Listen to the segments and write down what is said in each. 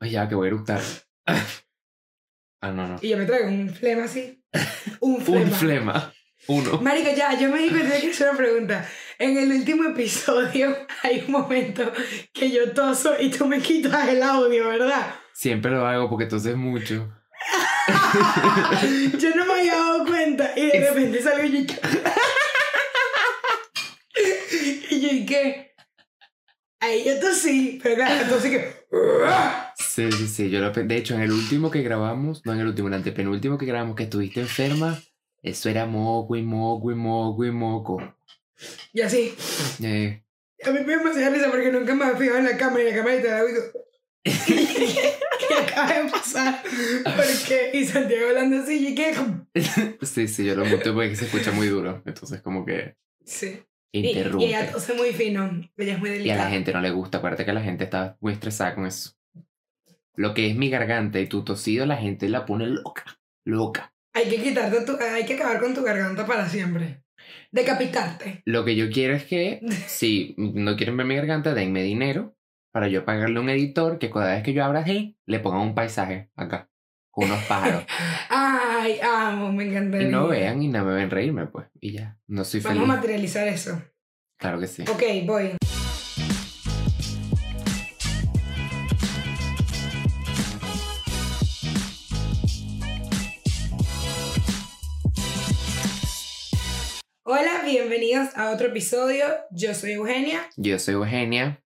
Ay, ya, que voy a eructar. ah, no, no. Y yo me traigo un flema así. Un flema. Un flema. Uno. Marica, ya, yo me di cuenta de que hacer una pregunta. En el último episodio hay un momento que yo toso y tú me quitas el audio, ¿verdad? Siempre lo hago porque toses mucho. yo no me había dado cuenta y de repente salgo y yo... y yo, ¿y qué? Ahí yo tosí, pero claro, entonces que... Sí, sí, sí. Yo lo, de hecho, en el último que grabamos, no en el último, en el antepenúltimo que grabamos, que estuviste enferma, eso era moco y moco y moco y moco. Y así. Eh, A mí me emociona risa porque nunca me fijado en la cámara y la cámara te da oído. ¿Qué acaba de pasar? Porque, y Santiago hablando así, y que. sí, sí, yo lo muto porque se escucha muy duro. Entonces, como que Sí. Y, interrumpe. y ella tose muy fino. Ella es muy Y a la gente no le gusta. Acuérdate que la gente está muy estresada con eso. Lo que es mi garganta y tu tosido, la gente la pone loca. Loca. Hay que quitarte tu, hay que acabar con tu garganta para siempre. Decapitarte. Lo que yo quiero es que, si no quieren ver mi garganta, denme dinero para yo pagarle a un editor que cada vez que yo abra así, le pongan un paisaje acá, con unos pájaros. Ay, amo, me y encantaría. no vean y no me ven reírme, pues. Y ya, no soy Vamos a feliz. materializar eso. Claro que sí. Ok, voy. Bienvenidos a otro episodio. Yo soy Eugenia. Yo soy Eugenia.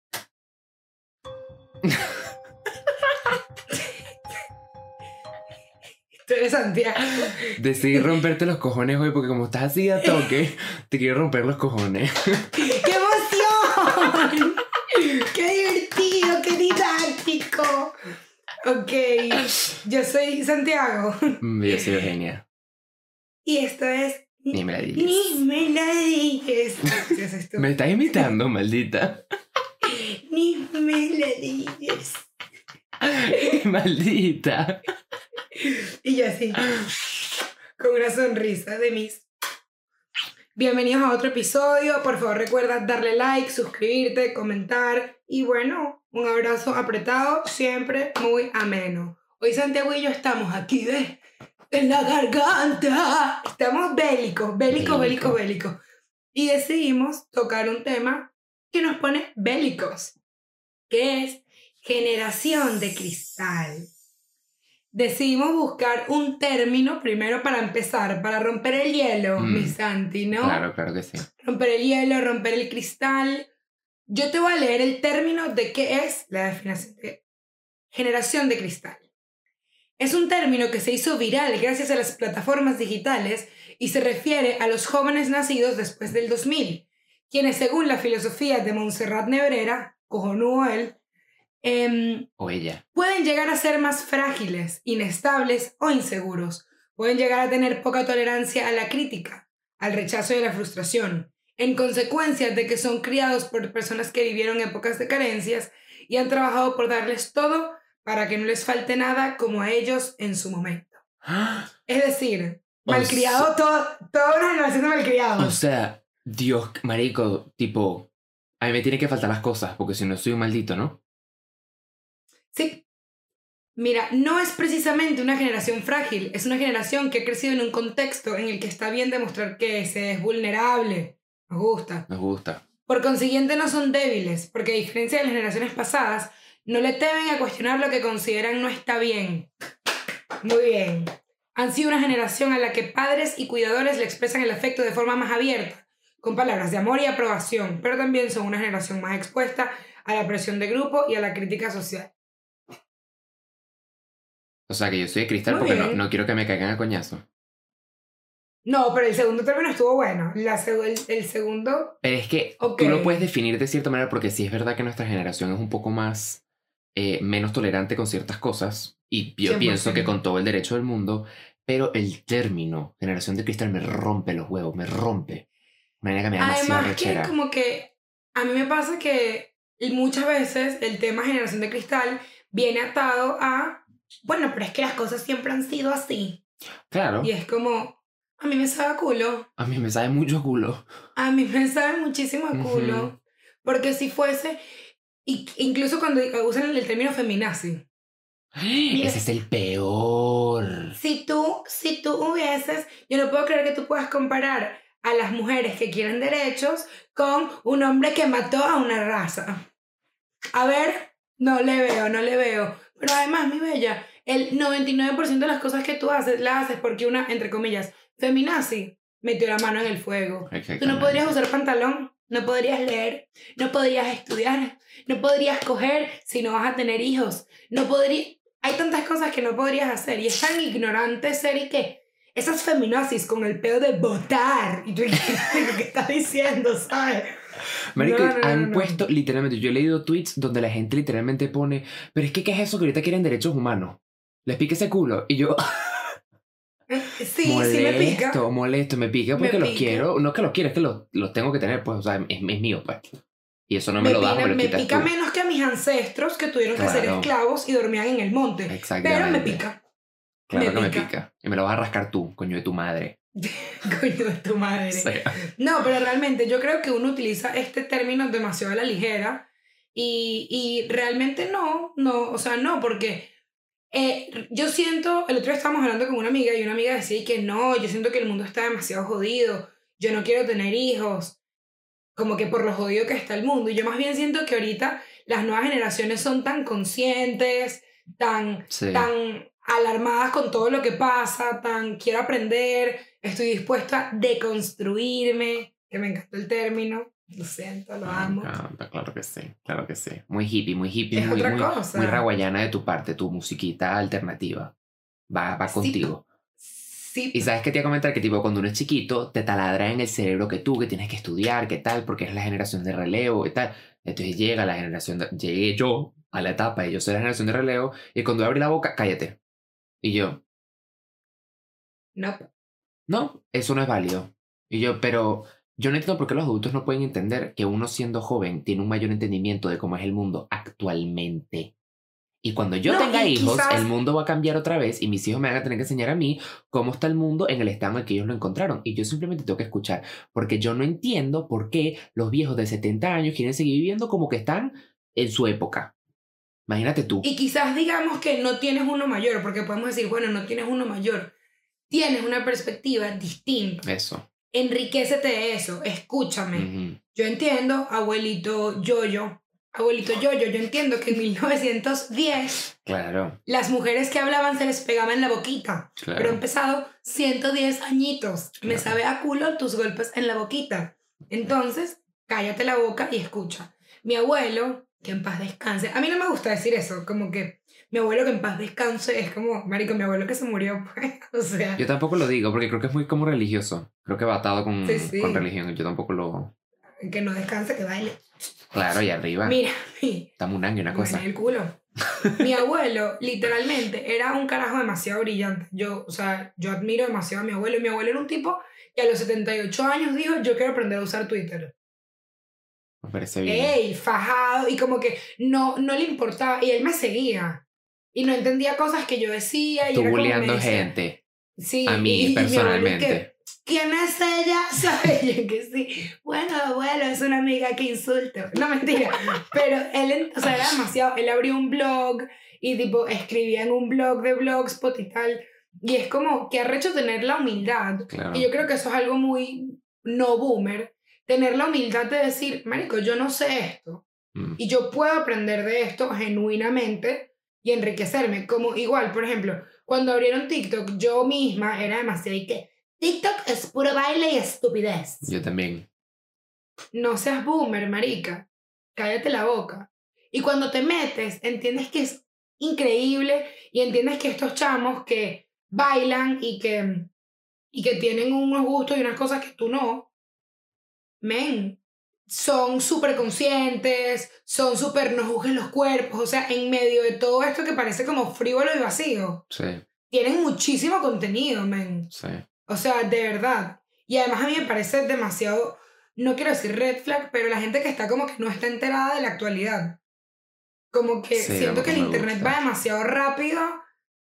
Tú eres Santiago. Decidí romperte los cojones hoy porque como estás así a toque, te quiero romper los cojones. ¡Qué emoción! ¡Qué divertido! ¡Qué didáctico! Ok, yo soy Santiago Yo soy Eugenia. y esto es Ni me la digas. Ni me la digas. Es. Me estás imitando, maldita. Ni me la digas. maldita. Y yo así, con una sonrisa de mis. Bienvenidos a otro episodio. Por favor, recuerda darle like, suscribirte, comentar. Y bueno, un abrazo apretado, siempre muy ameno. Hoy Santiago y yo estamos aquí, ¿ves? En la garganta. Estamos bélicos, bélicos, bélicos, bélicos. Y decidimos tocar un tema que nos pone bélicos, que es generación de cristal. Decidimos buscar un término primero para empezar, para romper el hielo, Mm. mi Santi, ¿no? Claro, claro que sí. Romper el hielo, romper el cristal. Yo te voy a leer el término de qué es la definición de generación de cristal. Es un término que se hizo viral gracias a las plataformas digitales y se refiere a los jóvenes nacidos después del 2000, quienes según la filosofía de Montserrat Nebrera, cojonudo él, em, O ella. pueden llegar a ser más frágiles, inestables o inseguros. Pueden llegar a tener poca tolerancia a la crítica, al rechazo y a la frustración, en consecuencia de que son criados por personas que vivieron épocas de carencias y han trabajado por darles todo para que no les falte nada como a ellos en su momento. Es decir, O malcriado, todo, toda una generación de O malcriados. sea, Dios, marico, tipo, a mí me tiene que faltar las cosas porque si no soy un maldito, ¿no? Sí. Mira, no es precisamente una generación frágil, es una generación que ha crecido en un contexto en el que está bien demostrar que se es vulnerable. Nos gusta. Nos gusta. Por consiguiente, no son débiles, porque a diferencia de las generaciones pasadas, no le temen a cuestionar lo que consideran no está bien. Muy bien. Han sido una generación a la que padres y cuidadores le expresan el afecto de forma más abierta, con palabras de amor y aprobación, pero también son una generación más expuesta a la presión de grupo y a la crítica social. O sea, que yo soy de cristal Muy porque no, no quiero que me caigan a coñazo. No, pero el segundo término estuvo bueno. La seg- el, el segundo, Pero es que tú lo puedes definir de cierta manera porque sí es verdad que nuestra generación es un poco más, eh, menos tolerante con ciertas cosas. Y yo 100%. pienso que con todo el derecho del mundo, pero el término generación de cristal me rompe los huevos, me rompe. Manera que me da además que como que a mí me pasa que muchas veces el tema generación de cristal viene atado a, bueno, pero es que las cosas siempre han sido así. Claro, Y es como, a mí me sabe a culo, a mí me sabe mucho culo. a mí me sabe muchísimo a culo. Ujú. Porque si fuese, y, incluso cuando usan el término feminazi, Ese es el peor. Si tú, si tú hubieses, yo no puedo creer que tú puedas comparar a las mujeres que quieren derechos con un hombre que mató a una raza. A ver, no le veo, no le veo. Pero además, mi bella, el 99% de las cosas que tú haces, las haces porque una, entre comillas, feminazi metió la mano en el fuego. Tú no podrías usar pantalón, no podrías leer, no podrías estudiar, no podrías coger si no vas a tener hijos, no podrías... Hay tantas cosas que no podrías hacer y es tan ignorante ser y que esas feminazis con el pedo de votar. Y tú, ¿qué estás diciendo, sabes? Marico, han puesto literalmente, yo he leído tweets donde la gente literalmente pone, pero es que ¿qué es eso que ahorita quieren derechos humanos? Les pique ese culo. Y yo... Sí, molesto, sí me pica. Molesto, me pica porque los quiero. No que los quiero, es que los, los tengo que tener, pues, o sea, es, mío, pues. Y eso no me, lo da, me, me pica menos que a mis ancestros que tuvieron que ser esclavos y dormían en el monte. Pero me pica. Claro que me pica. Y me lo vas a rascar tú, coño de tu madre. coño de tu madre. No, pero realmente yo creo que uno utiliza este término demasiado a la ligera y, y realmente no, no, o sea, no, porque eh, yo siento, el otro día estábamos hablando con una amiga y una amiga decía que no, yo siento que el mundo está demasiado jodido, yo no quiero tener hijos, como que por lo jodido que está el mundo. Y yo más bien siento que ahorita las nuevas generaciones son tan conscientes, tan, tan alarmadas con todo lo que pasa, tan quiero aprender, estoy dispuesta a deconstruirme, que me encantó el término. Lo siento, lo amo. claro que sí, claro que sí. Muy hippie, muy hippie, muy, muy, muy raguayana de tu parte, tu musiquita alternativa. Va, va contigo. Sí. Y sabes que te iba a comentar que tipo cuando uno es chiquito te taladra en el cerebro que tú, que tienes que estudiar, que tal, porque es la generación de relevo y tal. Entonces llega la generación, de, llegué yo a la etapa y yo soy la generación de relevo y cuando abrí la boca, cállate. Y yo. No. No, eso no es válido. Y yo, pero yo no entiendo por qué los adultos no pueden entender que uno siendo joven tiene un mayor entendimiento de cómo es el mundo actualmente. Y cuando yo tenga hijos, el mundo va a cambiar otra vez y mis hijos me van a tener que enseñar a mí cómo está el mundo en el estado en el que ellos lo encontraron. Y yo simplemente tengo que escuchar, porque yo no entiendo por qué los viejos de 70 años quieren seguir viviendo como que están en su época. Imagínate tú. Y quizás digamos que no tienes uno mayor, porque podemos decir, bueno, no tienes uno mayor. Tienes una perspectiva distinta. Eso enriquecete de eso, escúchame. Yo entiendo, abuelito Yoyo, abuelito Yoyo, yo entiendo que en 1910 claro. las mujeres que hablaban se les pegaba en la boquita, pero he empezado 110 añitos, me sabe a culo tus golpes en la boquita. Entonces, cállate la boca y escucha. Mi abuelo, que en paz descanse, a mí no me gusta decir eso, como que mi abuelo que en paz descanse es como, marico, mi abuelo que se murió, pues, o sea. Yo tampoco lo digo porque creo que es muy como religioso. Creo que va atado con, con religión. Yo tampoco lo. Que no descanse, que baile. Claro, y arriba. Mira, mi. Estamos un año, una cosa. En el culo. mi abuelo, literalmente, era un carajo demasiado brillante. Yo, o sea, yo admiro demasiado a mi abuelo. Y mi abuelo era un tipo que a los 78 años dijo: Yo quiero aprender a usar Twitter. Me parece bien. Ey, fajado. Y como que no, no le importaba. Y él me seguía. Y no entendía cosas que yo decía. Y Tú bulleando gente. Sí. A mí personalmente. ¿Quién es ella? ¿Sabes? Yo que sí. Bueno, abuelo, es una amiga que insulta. No, mentira. Pero él, o sea, era demasiado. Él abrió un blog y tipo escribía en un blog de blogspot y tal. Y es como que arrecho tener la humildad. Y yo creo que eso es algo muy no boomer. Tener la humildad de decir, Marico, yo no sé esto. Mm. Y yo puedo aprender de esto genuinamente y enriquecerme. Como igual, por ejemplo, cuando abrieron TikTok, yo misma era demasiado y que TikTok es puro baile y estupidez. Yo también. No seas boomer, marica. Cállate la boca. Y cuando te metes, entiendes que es increíble y entiendes que estos chamos que bailan y que, y que tienen unos gustos y unas cosas que tú no, men, son súper conscientes, son súper no juzguen los cuerpos, o sea, en medio de todo esto que parece como frívolo y vacío. Sí. Tienen muchísimo contenido, men. Sí. O sea, de verdad. Y además a mí me parece demasiado, no quiero decir red flag, pero la gente que está como que no está enterada de la actualidad. Como que siento que el internet va demasiado rápido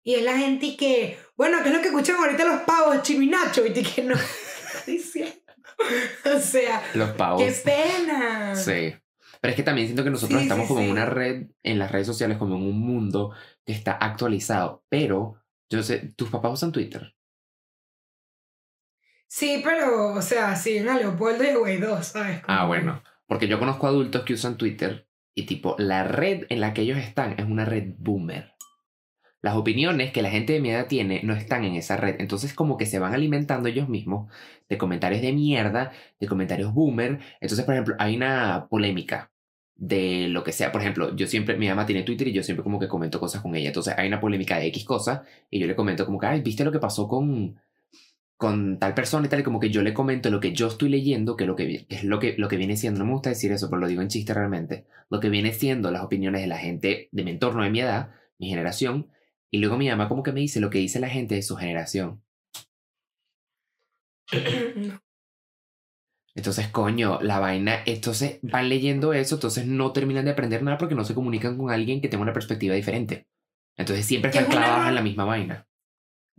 y es la gente que, bueno, ¿qué es lo que escuchan ahorita los pavos, chiminacho? Y que no, diciendo. o sea, los pavos. ¡Qué pena! Sí. Pero es que también siento que nosotros Sí, estamos sí, como en sí. una red, en las redes sociales, como en un mundo que está actualizado. Pero, yo sé, tus papás usan Twitter. Sí, pero, o sea, siguen a Leopoldo y a Guaidó, ¿sabes? Como Ah, bueno. Porque yo conozco adultos que usan Twitter y tipo, la red en la que ellos están es una red boomer. Las opiniones que la gente de mi edad tiene no están en esa red. Entonces como que se van alimentando ellos mismos de comentarios de mierda, de comentarios boomer. Entonces, por ejemplo, hay una polémica de lo que sea. Por ejemplo, yo siempre, mi mamá tiene Twitter y yo siempre como que comento cosas con ella. Entonces hay una polémica de X cosa y yo le comento como que, ay, ¿viste lo que pasó con, con tal persona y tal? Y como que yo le comento lo que yo estoy leyendo, que, lo que es lo que, lo que viene siendo, no me gusta decir eso, pero lo digo en chiste realmente, lo que viene siendo las opiniones de la gente de mi entorno, de mi edad, mi generación. Y luego mi mamá como que me dice lo que dice la gente de su generación. No. Entonces, coño, la vaina, entonces van leyendo eso, entonces no terminan de aprender nada porque no se comunican con alguien que tenga una perspectiva diferente. Entonces siempre están es en la misma vaina.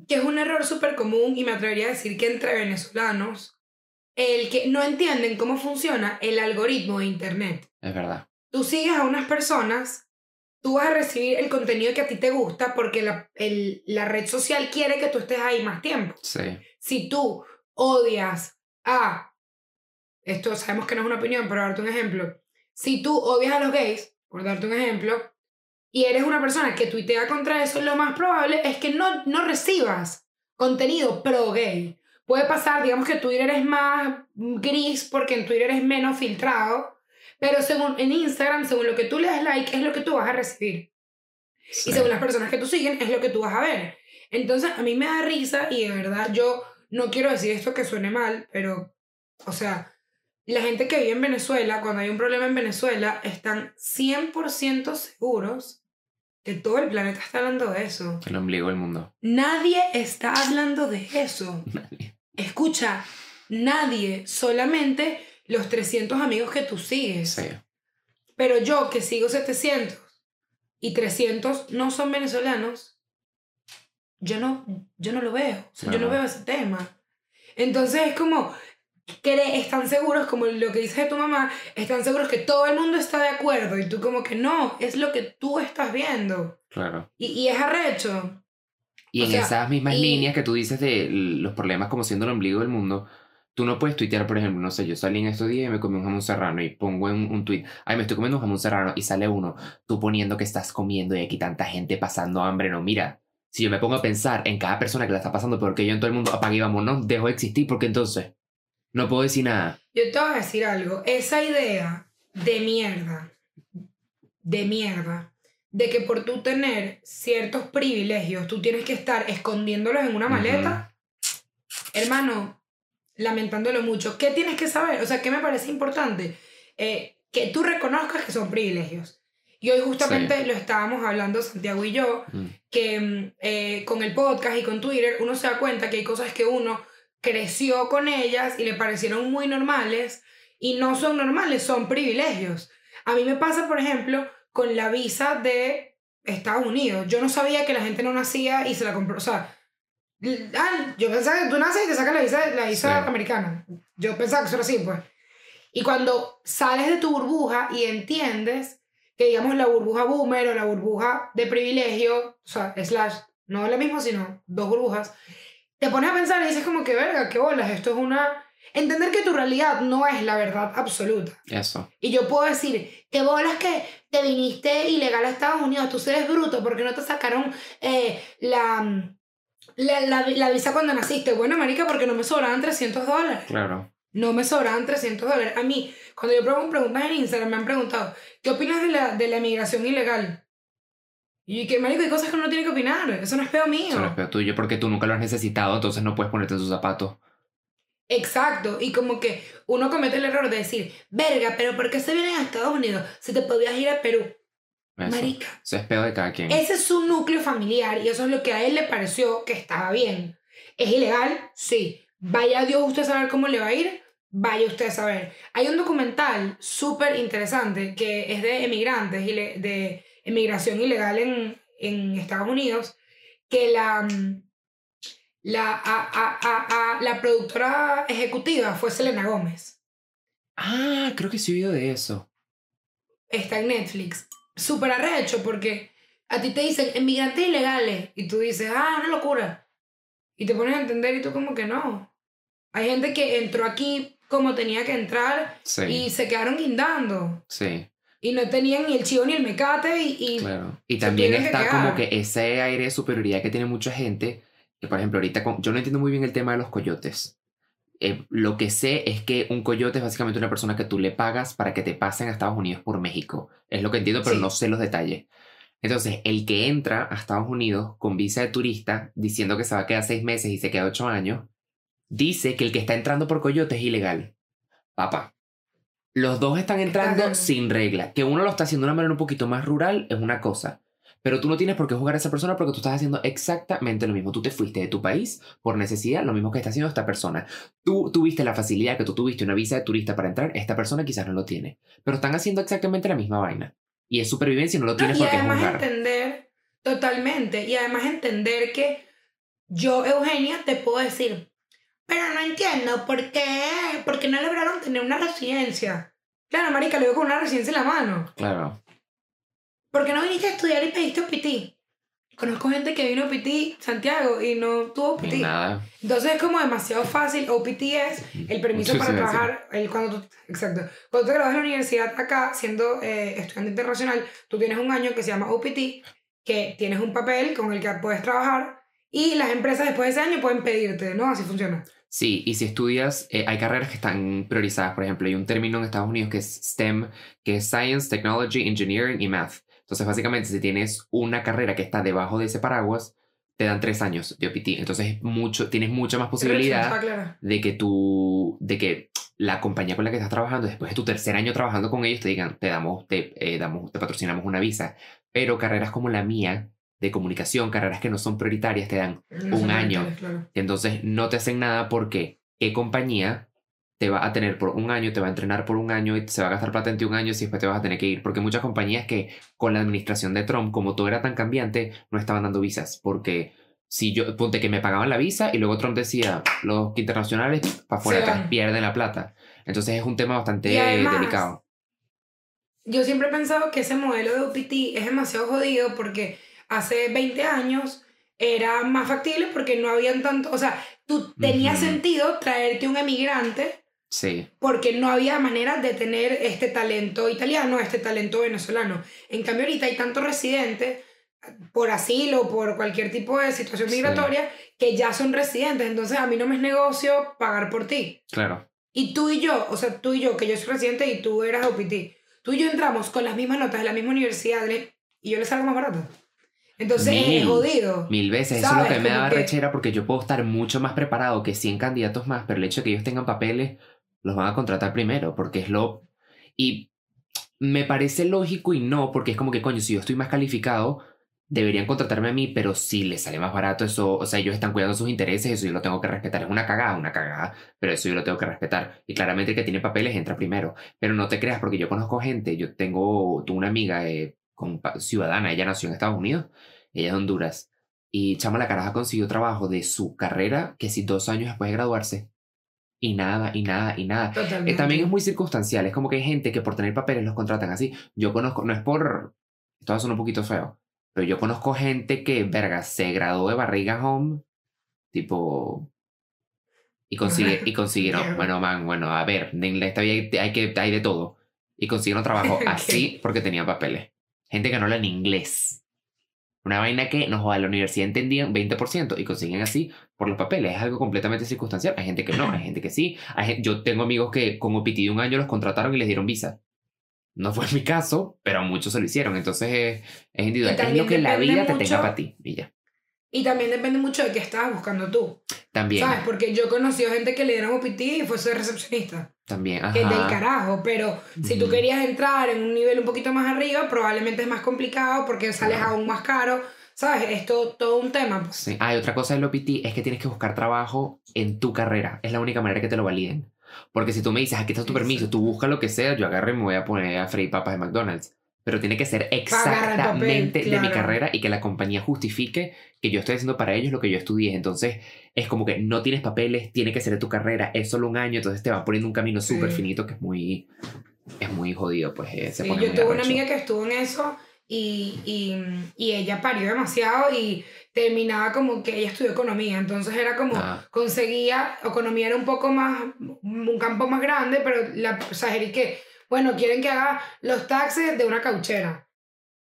que es un error súper común y me atrevería a decir que entre venezolanos, el que no entienden cómo funciona el algoritmo de Internet. Es verdad. Tú sigues a unas personas, tú vas a recibir el contenido que a ti te gusta porque la, el- la red social quiere que tú estés ahí más tiempo. Sí. Si tú odias a, esto sabemos que no es una opinión, pero darte un ejemplo, si tú odias a los gays, por darte un ejemplo, y eres una persona que tuitea contra eso, lo más probable es que no, no recibas contenido pro gay. Puede pasar, digamos que Twitter es más gris porque en Twitter es menos filtrado, pero según en Instagram, según lo que tú le das like, es lo que tú vas a recibir. sí. Y según las personas que tú siguen, es lo que tú vas a ver. Entonces, a mí me da risa y de verdad yo no quiero decir esto que suene mal, pero, o sea, la gente que vive en Venezuela, cuando hay un problema en Venezuela, están 100% seguros que todo el planeta está hablando de eso. El ombligo del mundo. Nadie está hablando de eso. Nadie. Escucha, nadie, solamente los 300 amigos que tú sigues. Sí. Pero yo que sigo 700 y 300 no son venezolanos, yo no, yo no lo veo. O sea, Yo no veo ese tema. Entonces es como que están seguros, como lo que dices de tu mamá, están seguros que todo el mundo está de acuerdo y tú como que no, es lo que tú estás viendo. Claro. Y, y es arrecho. Y O en sea, esas mismas y- líneas que tú dices de los problemas como siendo el ombligo del mundo, tú no puedes tuitear, por ejemplo, no sé, yo salí en estos días y me comí un jamón serrano y pongo en un tweet, ay, me estoy comiendo un jamón serrano y sale uno, tú poniendo que estás comiendo y aquí tanta gente pasando hambre, no, mira, si yo me pongo a pensar en cada persona que la está pasando porque yo en todo el mundo apague y vámonos, dejo de existir porque entonces no puedo decir nada. Yo te voy a decir algo, esa idea de mierda, de mierda, de que por tú tener ciertos privilegios, tú tienes que estar escondiéndolos en una maleta, hermano, lamentándolo mucho, ¿qué tienes que saber? O sea, ¿qué me parece importante? Eh, que tú reconozcas que son privilegios. Y hoy justamente lo estábamos hablando Santiago y yo, Mm, que mm, eh, con el podcast y con Twitter uno se da cuenta que hay cosas que uno creció con ellas y le parecieron muy normales y no son normales, son privilegios. A mí me pasa, por ejemplo, con la visa de Estados Unidos. Yo no sabía que la gente no nacía y se la compró. O sea, ah, yo pensaba que tú naces y te sacan la visa, la visa Sí. americana. Yo pensaba que eso era así, pues. Y cuando sales de tu burbuja y entiendes que, digamos, la burbuja boomer o la burbuja de privilegio, o sea, slash, no es lo mismo, sino dos burbujas, te pones a pensar y dices como que, verga, qué bolas, esto es una... Entender que tu realidad no es la verdad absoluta. Eso. Y yo puedo decir, qué bolas que te viniste ilegal a Estados Unidos, tú eres bruto, porque no te sacaron eh, la, la, la, la visa cuando naciste? Bueno, marica, porque no me sobraban 300 dólares. Claro. No me sobraban 300 dólares. A mí, cuando yo pregunto preguntas en Instagram, me han preguntado, ¿qué opinas de la, de la migración ilegal? Y que, marico, hay cosas que uno no tiene que opinar. Eso no es pedo mío. Eso no es peor tuyo porque tú nunca lo has necesitado, entonces no puedes ponerte en sus zapatos. Exacto. Y como que uno comete el error de decir, verga, pero ¿por qué se vienen a Estados Unidos si te podías ir a Perú? Eso. Marica. Eso es peor de cada quien. Ese es su núcleo familiar y eso es lo que a él le pareció que estaba bien. ¿Es ilegal? Sí. Vaya Dios usted a saber cómo le va a ir. Vaya usted a saber. Hay un documental súper interesante que es de emigrantes de emigración ilegal en, en Estados Unidos que la, la, a- a- a- a- la productora ejecutiva fue Selena Gómez. Ah, creo que sí he oído de eso. está en Netflix. Súper arrecho porque a ti te dicen inmigrantes ilegales y tú dices, ah, una locura. Y te pones a entender y tú como que no. Hay gente que entró aquí como tenía que entrar Sí. y se quedaron guindando. Sí. Y no tenían ni el chivo ni el mecate y... y Claro. Y también que está como que ese aire de superioridad que tiene mucha gente, que por ejemplo ahorita con- yo no entiendo muy bien el tema de los coyotes. Eh, lo que sé es que un coyote es básicamente una persona que tú le pagas para que te pasen a Estados Unidos por México. Es lo que entiendo, pero Sí. no sé los detalles. Entonces, el que entra a Estados Unidos con visa de turista diciendo que se va a quedar seis meses y se queda ocho años, dice que el que está entrando por coyote es ilegal. Papá. Los dos están entrando sin regla. Que uno lo está haciendo de una manera un poquito más rural es una cosa. Pero tú no tienes por qué jugar a esa persona porque tú estás haciendo exactamente lo mismo. Tú te fuiste de tu país por necesidad, lo mismo que está haciendo esta persona. Tú tuviste la facilidad que tú tuviste una visa de turista para entrar, esta persona quizás no lo tiene. Pero están haciendo exactamente la misma vaina. Y es supervivencia y no lo No, tienes y por qué además juzgar. entender, totalmente, y además entender que yo, Eugenia, te puedo decir, pero no entiendo por qué, por qué no lograron tener una residencia. Claro, marica, lo veo con una residencia en la mano. Claro. ¿Por qué no viniste a estudiar y pediste OPT? Conozco gente que vino a OPT Santiago y no tuvo OPT. Y nada. Entonces es como demasiado fácil. OPT es el permiso para trabajar. El, cuando tú, exacto. Cuando te gradúas de la universidad acá, siendo eh, estudiante internacional, tú tienes un año que se llama OPT, que tienes un papel con el que puedes trabajar y las empresas después de ese año pueden pedirte, ¿no? Así funciona. Sí, y si estudias, eh, hay carreras que están priorizadas. Por ejemplo, hay un término en Estados Unidos que es STEM, que es Science, Technology, Engineering y Math. Entonces, básicamente, si tienes una carrera que está debajo de ese paraguas, te dan tres años de OPT. Entonces, es mucho, tienes mucha más posibilidad de que tú, de que la compañía con la que estás trabajando, después de tu tercer año trabajando con ellos, te digan, te damos, te, eh, damos, te patrocinamos una visa. Pero carreras como la mía, de comunicación, carreras que no son prioritarias, te dan No un año. claro. entonces no te hacen nada porque qué compañía te va a tener por un año, te va a entrenar por un año y se va a gastar plata en ti un año y después te vas a tener que ir. Porque muchas compañías que con la administración de Trump, como todo era tan cambiante, no estaban dando visas. Porque si yo, ponte que me pagaban la visa y luego Trump decía, los internacionales para afuera, pierden la plata. Entonces es un tema bastante además, delicado. Yo siempre he pensado que ese modelo de OPT es demasiado jodido porque hace 20 años era más factible porque no habían tanto, o sea, tú tenía sentido traerte un emigrante Sí, porque no había manera de tener este talento italiano, este talento venezolano. En cambio ahorita hay tantos residentes por asilo, por cualquier tipo de situación Sí. migratoria, que ya son residentes, entonces a mí no me es negocio pagar por ti. claro. Y tú y yo, o sea, tú y yo, que yo soy residente y tú eras OPT, tú y yo entramos con las mismas notas de la misma universidad y yo le salgo más barato. Entonces Mil. es jodido. Mil veces. Eso es lo ¿Sabes? que me da que- rechera porque yo puedo estar mucho más preparado que 100 candidatos más, pero el hecho de que ellos tengan papeles, los van a contratar primero, porque es lo... Y me parece lógico y no, porque es como que, coño, si yo estoy más calificado, deberían contratarme a mí, pero si les sale más barato eso, o sea, ellos están cuidando sus intereses, eso yo lo tengo que respetar. Es una cagada, una cagada, pero eso yo lo tengo que respetar. Y claramente que tiene papeles entra primero. Pero no te creas, porque yo conozco gente, yo tengo, tuve una amiga eh, con, ciudadana, ella nació en Estados Unidos, ella es de Honduras, y chama la caraja consiguió trabajo de su carrera, que si dos años después de graduarse, y nada, y nada, y nada. Eh, también es muy circunstancial, es como que hay gente que por tener papeles los contratan así. Yo conozco, no es por, a sonar un poquito feo, pero yo conozco gente que, verga, se graduó de barriga home, tipo, y consigue, y consiguieron, bueno, man, bueno, a ver, en esta vida hay, que, hay de todo, y consiguieron trabajo así porque tenían papeles. Gente que no habla en inglés. Una vaina que nos a la universidad entendían 20% y consiguen así por los papeles. Es algo completamente circunstancial. Hay gente que no, hay gente que sí. Hay yo tengo amigos que con OPT de un año los contrataron y les dieron visa. No fue mi caso, pero a muchos se lo hicieron. Entonces es, es individual. Es lo que la vida te mucho- tenga para ti. Y ya. Y también depende mucho de qué estabas buscando tú. También. ¿Sabes? Porque yo he conocido gente que le dieron OPT y fue ser recepcionista. También. Que es del Ajá. carajo. Pero si tú querías entrar en un nivel un poquito más arriba, probablemente es más complicado porque sales aún más caro. ¿Sabes? Es todo, todo un tema. pues. Sí. Ah, y otra cosa del OPT es que tienes que buscar trabajo en tu carrera. Es la única manera que te lo validen. Porque si tú me dices, aquí está tu permiso, tú buscas lo que sea, yo agarro y me voy a poner a freír papas de McDonald's. Pero tiene que ser el papel, exactamente de mi claro. carrera y que la compañía justifique que yo estoy haciendo para ellos lo que yo estudié. Entonces, es como que no tienes papeles, tiene que ser de tu carrera, es solo un año, entonces te va poniendo un camino súper Sí. finito que es muy, es muy jodido, pues eh, se Sí, pone yo tuve una amiga que estuvo en eso y, y, y ella parió demasiado y terminaba como que ella estudió economía, entonces era como Ah. conseguía, economía era un poco más, un campo más grande, pero la, o sea, que, bueno, quieren que haga los taxes de una cauchera.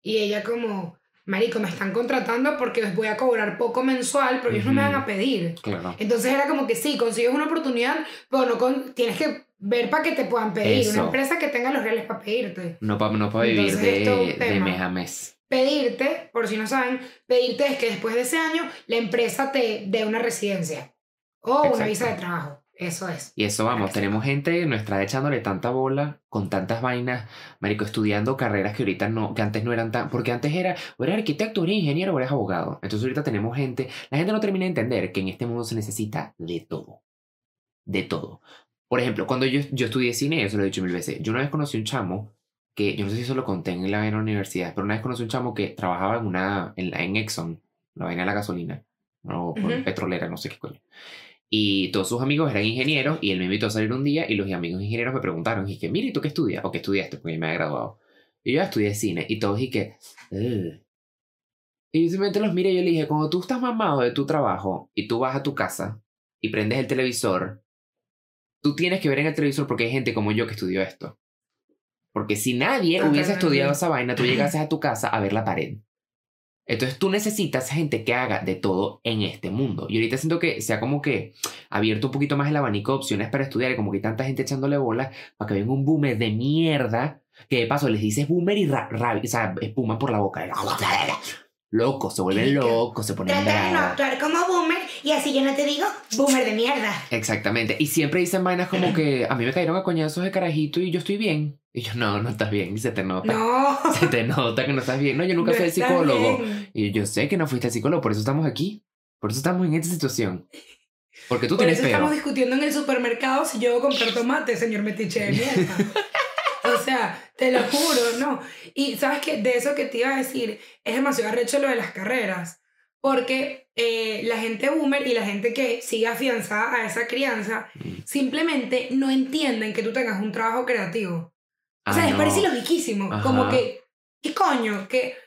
Y ella como, marico, me están contratando porque les voy a cobrar poco mensual, pero ellos no me van a pedir. Claro. Entonces era como que sí, consigues una oportunidad, pero no con, tienes que ver para que te puedan pedir. Eso. Una empresa que tenga los reales para pedirte. No para no pa vivir Entonces, de, de mes a mes. Pedirte, por si no saben, pedirte es que después de ese año la empresa te dé una residencia o una visa de trabajo. Eso es. Y eso vamos, Exacto. tenemos gente nuestra edad echándole tanta bola, con tantas vainas, marico, estudiando carreras que ahorita no, que antes no eran tan, porque antes era, o eres arquitecto, o eres ingeniero, o eres abogado. Entonces ahorita tenemos gente, la gente no termina de entender que en este mundo se necesita de todo. De todo. Por ejemplo, cuando yo, yo estudié cine, eso lo he dicho mil veces, yo una vez conocí un chamo que, yo no sé si eso lo conté en la, en la universidad, pero una vez conocí un chamo que trabajaba en una, en, la- en Exxon, la vaina de la gasolina, o por Ujú. petrolera, no sé qué coño. Y todos sus amigos eran ingenieros y él me invitó a salir un día y los amigos ingenieros me preguntaron, y que, mire, ¿y tú qué estudias? ¿O qué estudiaste? Porque me había graduado. Y yo "Ah, estudié cine y todos y que... "Ugh". Y yo simplemente los miré y yo le dije, cuando tú estás mamado de tu trabajo y tú vas a tu casa y prendes el televisor, tú tienes que ver en el televisor porque hay gente como yo que estudió esto. Porque si nadie hubiese estudiado esa vaina, tú llegases a tu casa a ver la pared. Entonces tú necesitas gente que haga de todo en este mundo. Y ahorita siento que se ha como que abierto un poquito más el abanico de opciones para estudiar y como que hay tanta gente echándole bolas para que venga un boomer de mierda que de paso les dices boomer y ra ra- o sea, espuma por la boca. Loco, se vuelven locos, se ponen Trata de no actuar como boomer y así yo no te digo boomer de mierda. Exactamente. Y siempre dicen vainas como que a mí me cayeron a coñazos de carajito y yo estoy bien. Y yo, no, no estás bien. Y se te nota. No. Se te nota que no estás bien. No, yo nunca no fui psicólogo. bien. Y yo sé que no fuiste psicólogo, por eso estamos aquí. Por eso estamos en esta situación. Porque tú Por tienes eso peo. estamos discutiendo en el supermercado si yo debo comprar tomate, señor metiche de mierda. o sea, te lo juro, no. Y sabes que de eso que te iba a decir, es demasiado arrecho lo de las carreras. Porque eh, la gente boomer y la gente que sigue afianzada a esa crianza Mm. simplemente no entienden que tú tengas un trabajo creativo. O sea, Ah, les no. parece logiquísimo. Ajá. Como que, ¿qué coño? ¿Qué,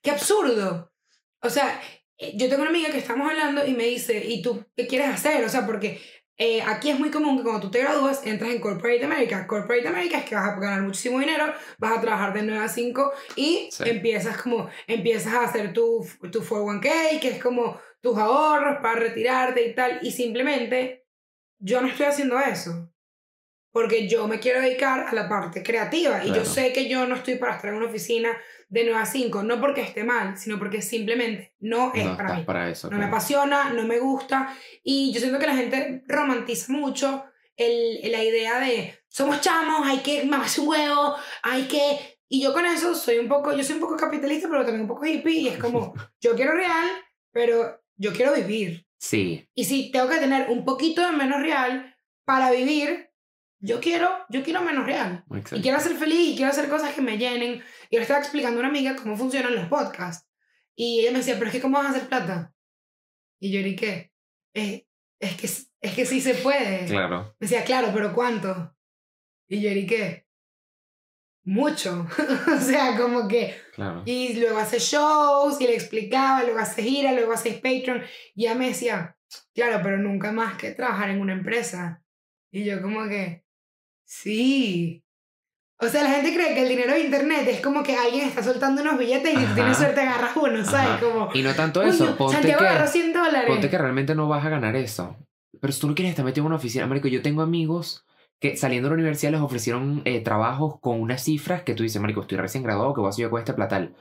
qué absurdo. O sea, eh, yo tengo una amiga que estamos hablando y me dice, ¿y tú qué quieres hacer? O sea, porque eh, aquí es muy común que cuando tú te gradúas entras en Corporate America. Corporate America es que vas a ganar muchísimo dinero, vas a trabajar de 9 a 5 y Sí. empiezas como, empiezas a hacer tu, tu 401k, que es como tus ahorros para retirarte y tal. Y simplemente yo no estoy haciendo eso. Porque yo me quiero dedicar a la parte creativa. Y yo Claro. sé que yo no estoy para estar en una oficina de 9 a 5. No porque esté mal, sino porque simplemente no es No para mí. para eso. No me apasiona, no me gusta. Y yo siento que la gente romantiza mucho el, la idea de somos chamos, hay que mamarse un huevo, hay que. Y yo con eso soy un poco, yo soy un poco capitalista, pero también un poco hippie. Y es como, yo quiero real, pero yo quiero vivir. Sí, Y si tengo que tener un poquito de menos real para vivir, yo quiero, yo quiero menos real. Y exacto. quiero ser feliz y quiero hacer cosas que me llenen. Y ahora estaba explicando a una amiga cómo funcionan los podcasts. Y ella me decía, pero es que ¿cómo vas a hacer plata? Y yo dije, eh, es, que, es que sí se puede. Claro. Me decía, claro, pero ¿cuánto? Y yo dije, mucho. o sea, como que... Claro. Y luego hace shows y le explicaba, luego hace gira, luego hace Patreon. Y ella me decía, claro, pero nunca más que trabajar en una empresa. Y yo como que, sí. O sea, la gente cree que el dinero de internet es como que alguien está soltando unos billetes y si tienes suerte agarras uno, ¿sabes? Ajá. Como, Y no tanto "Coño, eso, ponte Santiago que, agarró 100 dólares. ponte que realmente no vas a ganar eso. Pero si tú no quieres estar metido en una oficina, marico, yo tengo amigos que saliendo de la universidad les ofrecieron eh, trabajos con unas cifras que tú dices, marico, estoy recién graduado, que voy a hacer yo con este platal.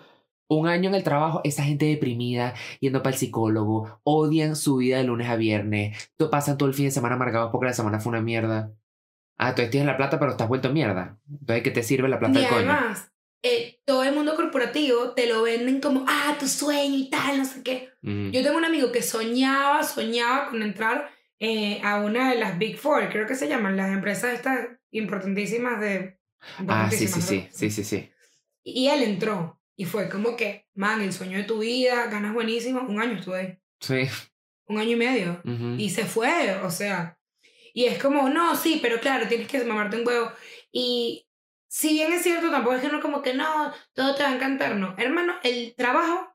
Un año en el trabajo, esa gente deprimida, yendo para el psicólogo, odian su vida de lunes a viernes, pasan todo el fin de semana amargados porque la semana fue una mierda. Ah, entonces tienes la plata, pero estás vuelto mierda. Entonces, ¿qué te sirve la plata Y del coño? además, eh, todo el mundo corporativo te lo venden como, ah, tu sueño y tal, no sé qué. Mm, Yo tengo un amigo que soñaba, soñaba con entrar eh, a una de las Big Four, creo que se llaman, las empresas estas importantísimas de... Ah, sí, sí, importantísimas, sí, ¿no? sí, sí, sí. Y él entró y fue como que, man, el sueño de tu vida, ganas buenísimo, un año estuve ahí, Sí. un año y medio. ujú. Y se fue, o sea. Y es como, no, sí, pero claro, tienes que mamarte un huevo. Y si bien es cierto, tampoco es que no como que no, todo te va a encantar, no. Hermano, el trabajo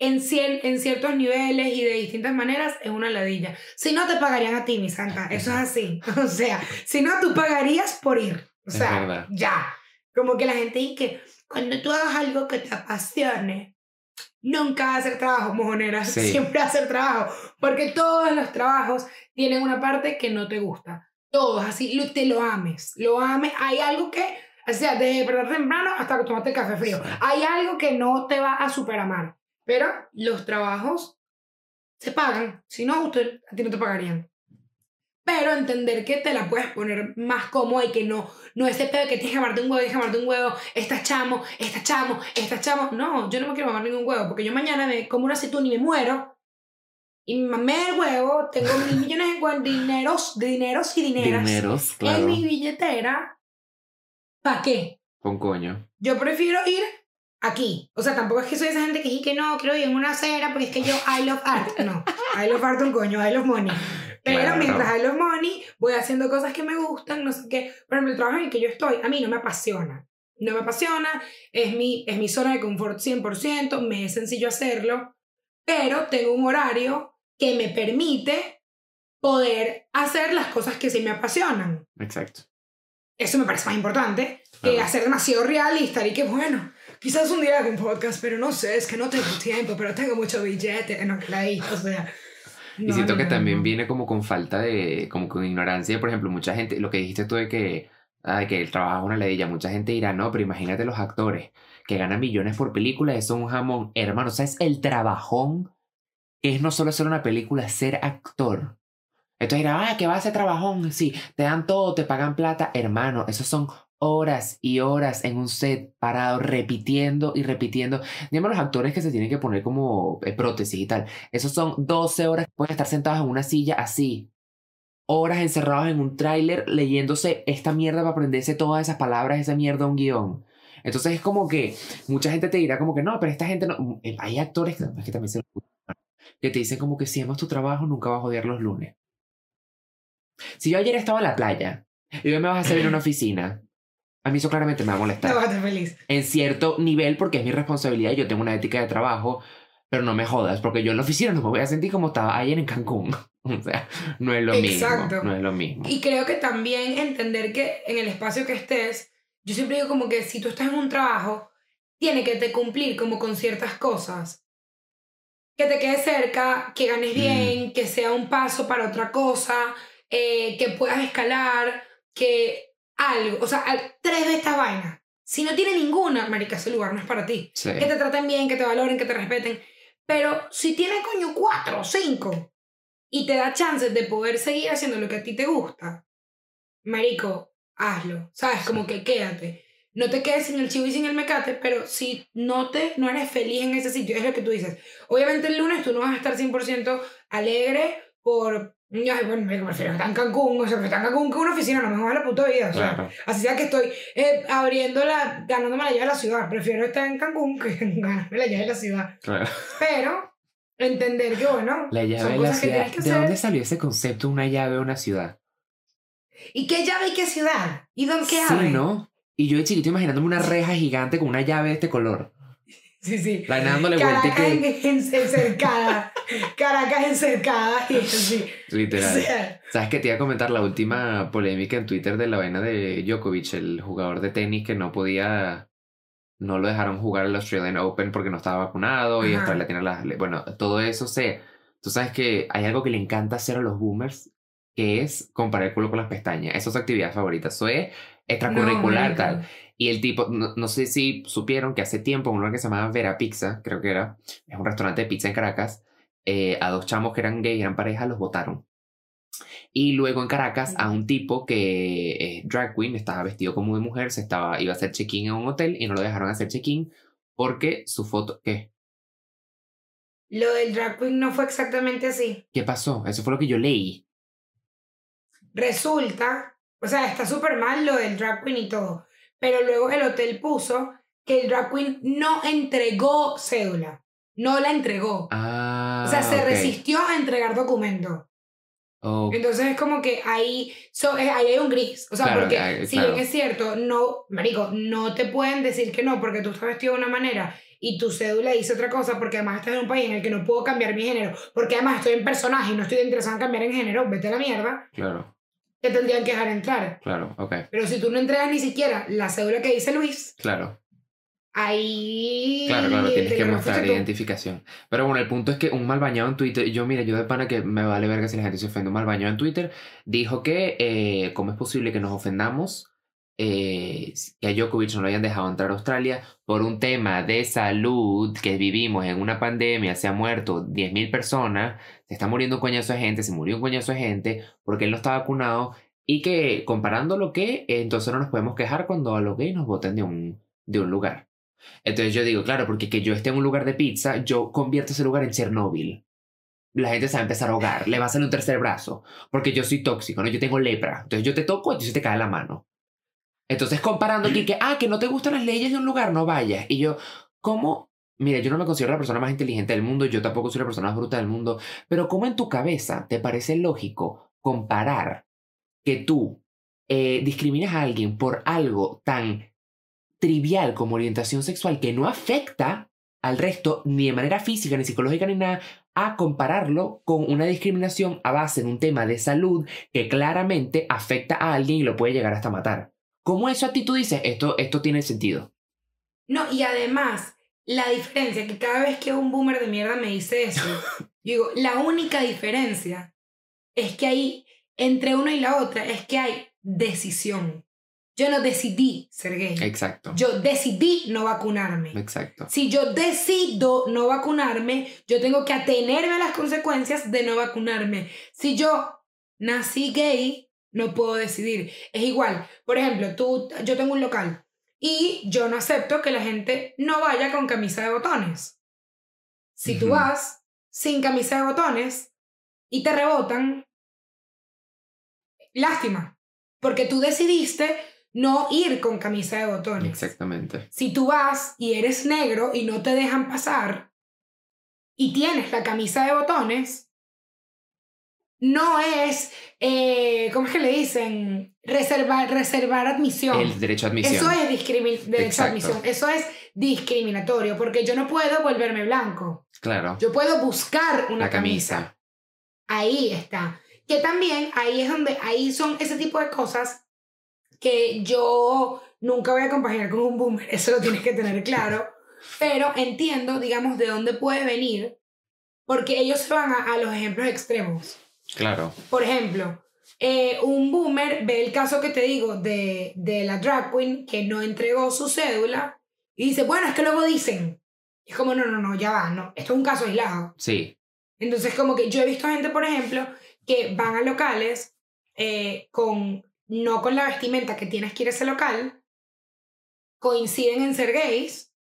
en, en ciertos niveles y de distintas maneras es una ladilla. Si no, te pagarían a ti, mi santa. Eso es así. O sea, si no, tú pagarías por ir. O sea, ya. Como que la gente dice que cuando tú hagas algo que te apasione, nunca hacer trabajo, mojoneras. Siempre va a hacer trabajo. Porque todos los trabajos tienen una parte que no te gusta. Todos, así, te lo ames. Lo ames. Hay algo que, o sea, de despertar temprano hasta que tomaste café frío. Hay algo que no te va a superamar. Pero los trabajos se pagan. Si no, usted, a ti no te pagarían. Pero entender que te la puedes poner más cómoda y que no, no ese pedo que tienes que amarte un huevo, tienes que amarte un huevo, estás chamo, estás chamo, estás chamo. No, yo no me quiero mamar ningún huevo porque yo mañana me como una aceituna y me muero. Y me mamé el huevo, tengo mil millones de dineros, de dineros y dineras dineros, claro. en mi billetera. ¿Para qué? Con coño. Yo prefiero ir aquí. O sea, tampoco es que soy esa gente que dice que no, quiero ir en una acera porque es que yo I love art. No, I love art un coño, I love money. Pero mientras love money, voy haciendo cosas que me gustan, no sé qué. Por ejemplo, el trabajo en el que yo estoy, a mí no me apasiona. No me apasiona, es mi, es mi zona de confort 100%, me es sencillo hacerlo, pero tengo un horario que me permite poder hacer las cosas que sí me apasionan. Exacto. Eso me parece más importante que hacer demasiado realista y que bueno, quizás un día haga un podcast, pero no sé, es que no tengo tiempo, pero tengo mucho billete, no, ahí, o sea. Y siento que también viene como con falta de, como con ignorancia, por ejemplo, mucha gente, lo que dijiste tú de que, ay, que el trabajo es una ledilla, mucha gente dirá, no, pero imagínate los actores que ganan millones por película, eso es un jamón, hermano, o sea, es el trabajón que es no solo hacer una película, ser actor. Entonces dirá, ah, que va a ser trabajón, sí, te dan todo, te pagan plata, hermano, esos son horas y horas en un set parado repitiendo y repitiendo. Digamos los actores que se tienen que poner como eh, prótesis y tal. Esos son 12 horas, pueden estar sentados en una silla así. Horas encerrados en un tráiler leyéndose esta mierda para aprenderse todas esas palabras, esa mierda un guion. Entonces es como que mucha gente te dirá como que no, pero esta gente no... Eh, hay actores que, también se que te dicen como que si amas tu trabajo nunca vas a odiar los lunes. Si yo ayer estaba en la playa y hoy me vas a hacer en una oficina a mí eso claramente me va a molestar. No vas a feliz. En cierto nivel, porque es mi responsabilidad, yo tengo una ética de trabajo, pero no me jodas, porque yo en la oficina no me voy a sentir como estaba ayer en Cancún. o sea, no es lo Exacto. mismo. No es lo mismo. Y creo que también entender que en el espacio que estés, yo siempre digo como que si tú estás en un trabajo, tiene que te cumplir como con ciertas cosas. Que te quede cerca, que ganes mm. bien, que sea un paso para otra cosa, eh, que puedas escalar, que algo, o sea, tres de estas vainas. Si no tiene ninguna, marica, ese lugar no es para ti. Que te traten bien, que te valoren, que te respeten. Pero si tiene coño cuatro o cinco y te da chances de poder seguir haciendo lo que a ti te gusta, marico, hazlo. ¿Sabes? Como que quédate. No te quedes sin el chivo y sin el mecate, pero si no, te, no eres feliz en ese sitio, es lo que tú dices. Obviamente el lunes tú no vas a estar 100% alegre por ya, bueno, me prefiero estar en Cancún, o sea, estar en Cancún que una oficina, no me jodas la puta vida. O sea, Así sea que estoy eh, abriendo la, ganándome la llave de la ciudad. Prefiero estar en Cancún que ganarme la llave de la ciudad. Pero entender que, bueno, la llave de la ciudad. ¿De dónde salió ese concepto, una llave de una ciudad? ¿Y qué llave y qué ciudad? ¿Y dónde qué abre? Sí, ¿no? Y yo de chiquito imaginándome una reja gigante con una llave de este color. Sí, sí. La dándole Caracas encercada. Caracas encercada y así. Literal. ¿Sabes que te iba a comentar la última polémica en Twitter de la vaina de Djokovic, el jugador de tenis que no podía... No lo dejaron jugar el Australian Open porque no estaba vacunado y Australia tiene las... Bueno, todo eso se... Tú sabes que hay algo que le encanta hacer a los boomers, que es comparar el culo con las pestañas. Esa es su actividad favorita. Eso es extracurricular, tal. Y el tipo, no, sé si supieron que hace tiempo un lugar que se llamaba Vera Pizza, creo que era, es un restaurante de pizza en Caracas, eh, a dos chamos que eran gays, eran pareja, los votaron. Y luego en Caracas a un tipo que es drag queen, estaba vestido como de mujer, se estaba, iba a hacer check-in en un hotel y no lo dejaron hacer check-in porque su foto, ¿qué? Lo del drag queen no fue exactamente así. ¿Qué pasó? Eso fue lo que yo leí. Resulta, o sea, está súper mal lo del drag queen y todo, pero luego el hotel puso que el drag queen no entregó cédula. No la entregó. Ah, o sea, se resistió a entregar documento. Oh, Entonces es como que ahí, so- eh, ahí hay un gris. O sea, Claro, porque si claro. bien es cierto, no, marico, no te pueden decir que no porque tú estás vestido de una manera y tu cédula dice otra cosa porque además estás en un país en el que no puedo cambiar mi género porque además estoy en personaje y no estoy interesada en cambiar en género, vete a la mierda, claro, te tendrían que dejar entrar. claro, ok, Pero si tú no entregas ni siquiera la cédula que dice Luis, claro. ahí... Claro, claro, tienes que mostrar identificación. Pero bueno, el punto es que un mal bañado en Twitter, yo mira, yo de pana que me vale verga si la gente se ofende, un mal bañado en Twitter dijo que eh, cómo es posible que nos ofendamos eh, que a Djokovic no lo hayan dejado entrar a Australia por un tema de salud, que vivimos en una pandemia, se han muerto 10.000 personas, se está muriendo un coñazo de gente, se murió un coñazo de gente porque él no está vacunado y que comparando lo que, entonces no nos podemos quejar cuando a los gays nos voten de un, de un lugar. Entonces yo digo, claro, porque que yo esté en un lugar de pizza, yo convierto ese lugar en Chernóbil. La gente se va a empezar a ahogar, le va a salir un tercer brazo, porque yo soy tóxico, ¿no? Yo tengo lepra. Entonces yo te toco, entonces te cae la mano. Entonces comparando aquí que, ah, que no te gustan las leyes de un lugar, no vayas. Y yo, ¿cómo? Mira, yo no me considero la persona más inteligente del mundo, yo tampoco soy la persona más bruta del mundo, pero ¿cómo en tu cabeza te parece lógico comparar que tú eh, discrimines a alguien por algo tan trivial como orientación sexual que no afecta al resto ni de manera física, ni psicológica, ni nada, a compararlo con una discriminación a base de un tema de salud que claramente afecta a alguien y lo puede llegar hasta matar? ¿Cómo eso a ti tú dices, esto, esto tiene sentido? No, y además, la diferencia, que cada vez que un boomer de mierda me dice eso, yo digo, la única diferencia es que hay, entre una y la otra, es que hay decisión. Yo no decidí ser gay. Exacto. Yo decidí no vacunarme. Exacto. Si yo decido no vacunarme, yo tengo que atenerme a las consecuencias de no vacunarme. Si yo nací gay, no puedo decidir. Es igual. Por ejemplo, tú, yo tengo un local y yo no acepto que la gente no vaya con camisa de botones. Si tú vas sin camisa de botones y te rebotan, lástima, porque tú decidiste no ir con camisa de botones. Exactamente. Si tú vas y eres negro y no te dejan pasar y tienes la camisa de botones, no es, eh, ¿cómo es que le dicen? Reservar, reservar admisión. El derecho a admisión. Eso es discrimi- derecho a Exacto. admisión. Eso es discriminatorio porque yo no puedo volverme blanco. Claro. Yo puedo buscar una la camisa. Ahí está. Que también ahí es donde, ahí son ese tipo de cosas que yo nunca voy a compaginar con un boomer, eso lo tienes que tener claro. Pero entiendo, digamos, de dónde puede venir, porque ellos se van a, a los ejemplos extremos. Claro. Por ejemplo, eh, un boomer ve el caso que te digo de, de la drag queen que no entregó su cédula y dice, bueno, es que luego dicen. Y es como, no, no, no, ya va, no, esto es un caso aislado. Sí. Entonces, como que yo he visto gente, por ejemplo, que van a locales eh, con, no con la vestimenta que tienes que ir a ese local, coinciden en ser gays,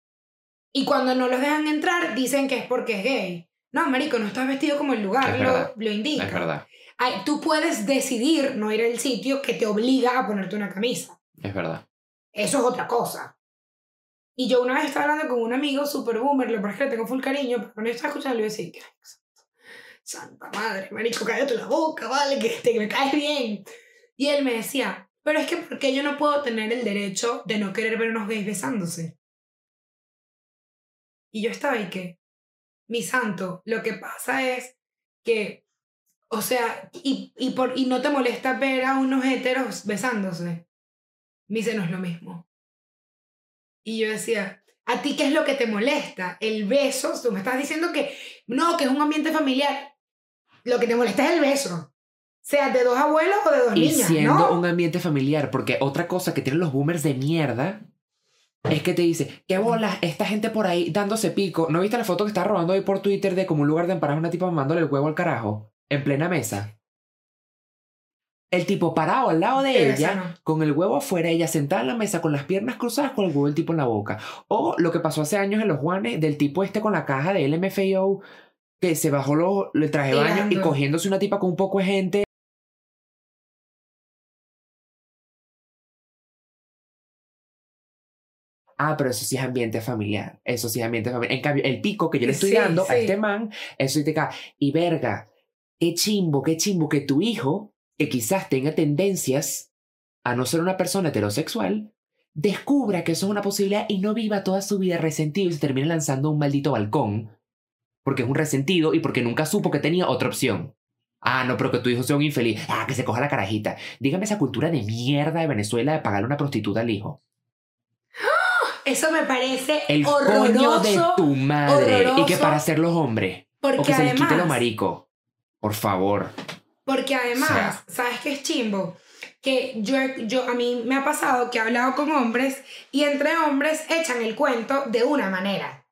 y cuando no los dejan entrar, dicen que es porque es gay. No, marico, no estás vestido como el lugar Es lo, lo indica. Es verdad. Ay, tú puedes decidir no ir al sitio que te obliga a ponerte una camisa. Es verdad. Eso es otra cosa. Y yo una vez estaba hablando con un amigo super boomer, lo que le tengo full cariño, pero cuando yo estaba escuchando le iba a decir, "Ay, santa madre, marico, cállate la boca, vale, que, te- que me caes bien. Y él me decía, pero es que ¿por qué yo no puedo tener el derecho de no querer ver unos gays besándose? Y yo estaba ahí que, mi santo, lo que pasa es que, o sea, y, y, por, y no te molesta ver a unos heteros besándose. Me dice, no es lo mismo. Y yo decía, ¿a ti qué es lo que te molesta? El beso, tú me estás diciendo que no, que es un ambiente familiar. Lo que te molesta es el beso. Sea de dos abuelos o de dos Y niñas, siendo ¿no? un ambiente familiar, porque otra cosa que tienen los boomers de mierda es que te dice, ¿qué bolas? Esta gente por ahí dándose pico. ¿No viste la foto que está robando hoy por Twitter de como un lugar de amparar una tipa mamándole el huevo al carajo? En plena mesa. El tipo parado al lado de ella, no. con el huevo afuera, ella sentada en la mesa con las piernas cruzadas con el huevo del tipo en la boca. O lo que pasó hace años en los Juanes, del tipo este con la caja de LMFAO, que se bajó lo- el traje de baño y cogiéndose una tipa con un poco de gente. Ah, pero eso sí es ambiente familiar. Eso sí es ambiente familiar. En cambio, el pico que yo le estoy Sí, dando a este man, eso te cae. Y verga, qué chimbo, qué chimbo que tu hijo, que quizás tenga tendencias a no ser una persona heterosexual, descubra que eso es una posibilidad y no viva toda su vida resentido y se termine lanzando a un maldito balcón porque es un resentido y porque nunca supo que tenía otra opción. Ah, no, pero que tu hijo sea un infeliz. Ah, que se coja la carajita. Dígame esa cultura de mierda de Venezuela de pagarle una prostituta al hijo. Eso me parece El horroroso. coño de tu madre. Y que para ser los hombres. Porque o que se les quite lo además, marico. Por favor. porque además, O sea. ¿sabes qué es chimbo? Que yo, yo, a mí me ha pasado que he hablado con hombres y entre hombres echan el cuento de una manera.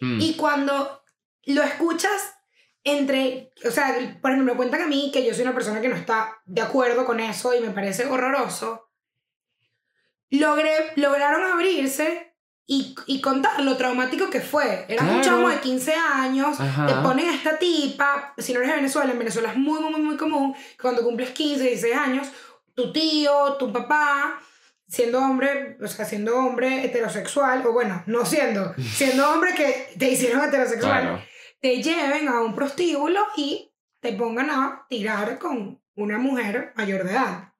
Mm, Y cuando lo escuchas entre, o sea, por ejemplo, me cuentan a mí que yo soy una persona que no está de acuerdo con eso y me parece horroroso. Logré, lograron abrirse y, y contar lo traumático que fue. Era un Claro. chamo de 15 años, Ajá. te ponen a esta tipa, si no eres de Venezuela, en Venezuela es muy, muy, muy, muy común que cuando cumples 15, 16 años, tu tío, tu papá, siendo hombre, o sea, siendo hombre heterosexual, o bueno, no siendo, siendo hombre que te hicieron heterosexual, claro. te lleven a un prostíbulo y te pongan a tirar con una mujer mayor de edad.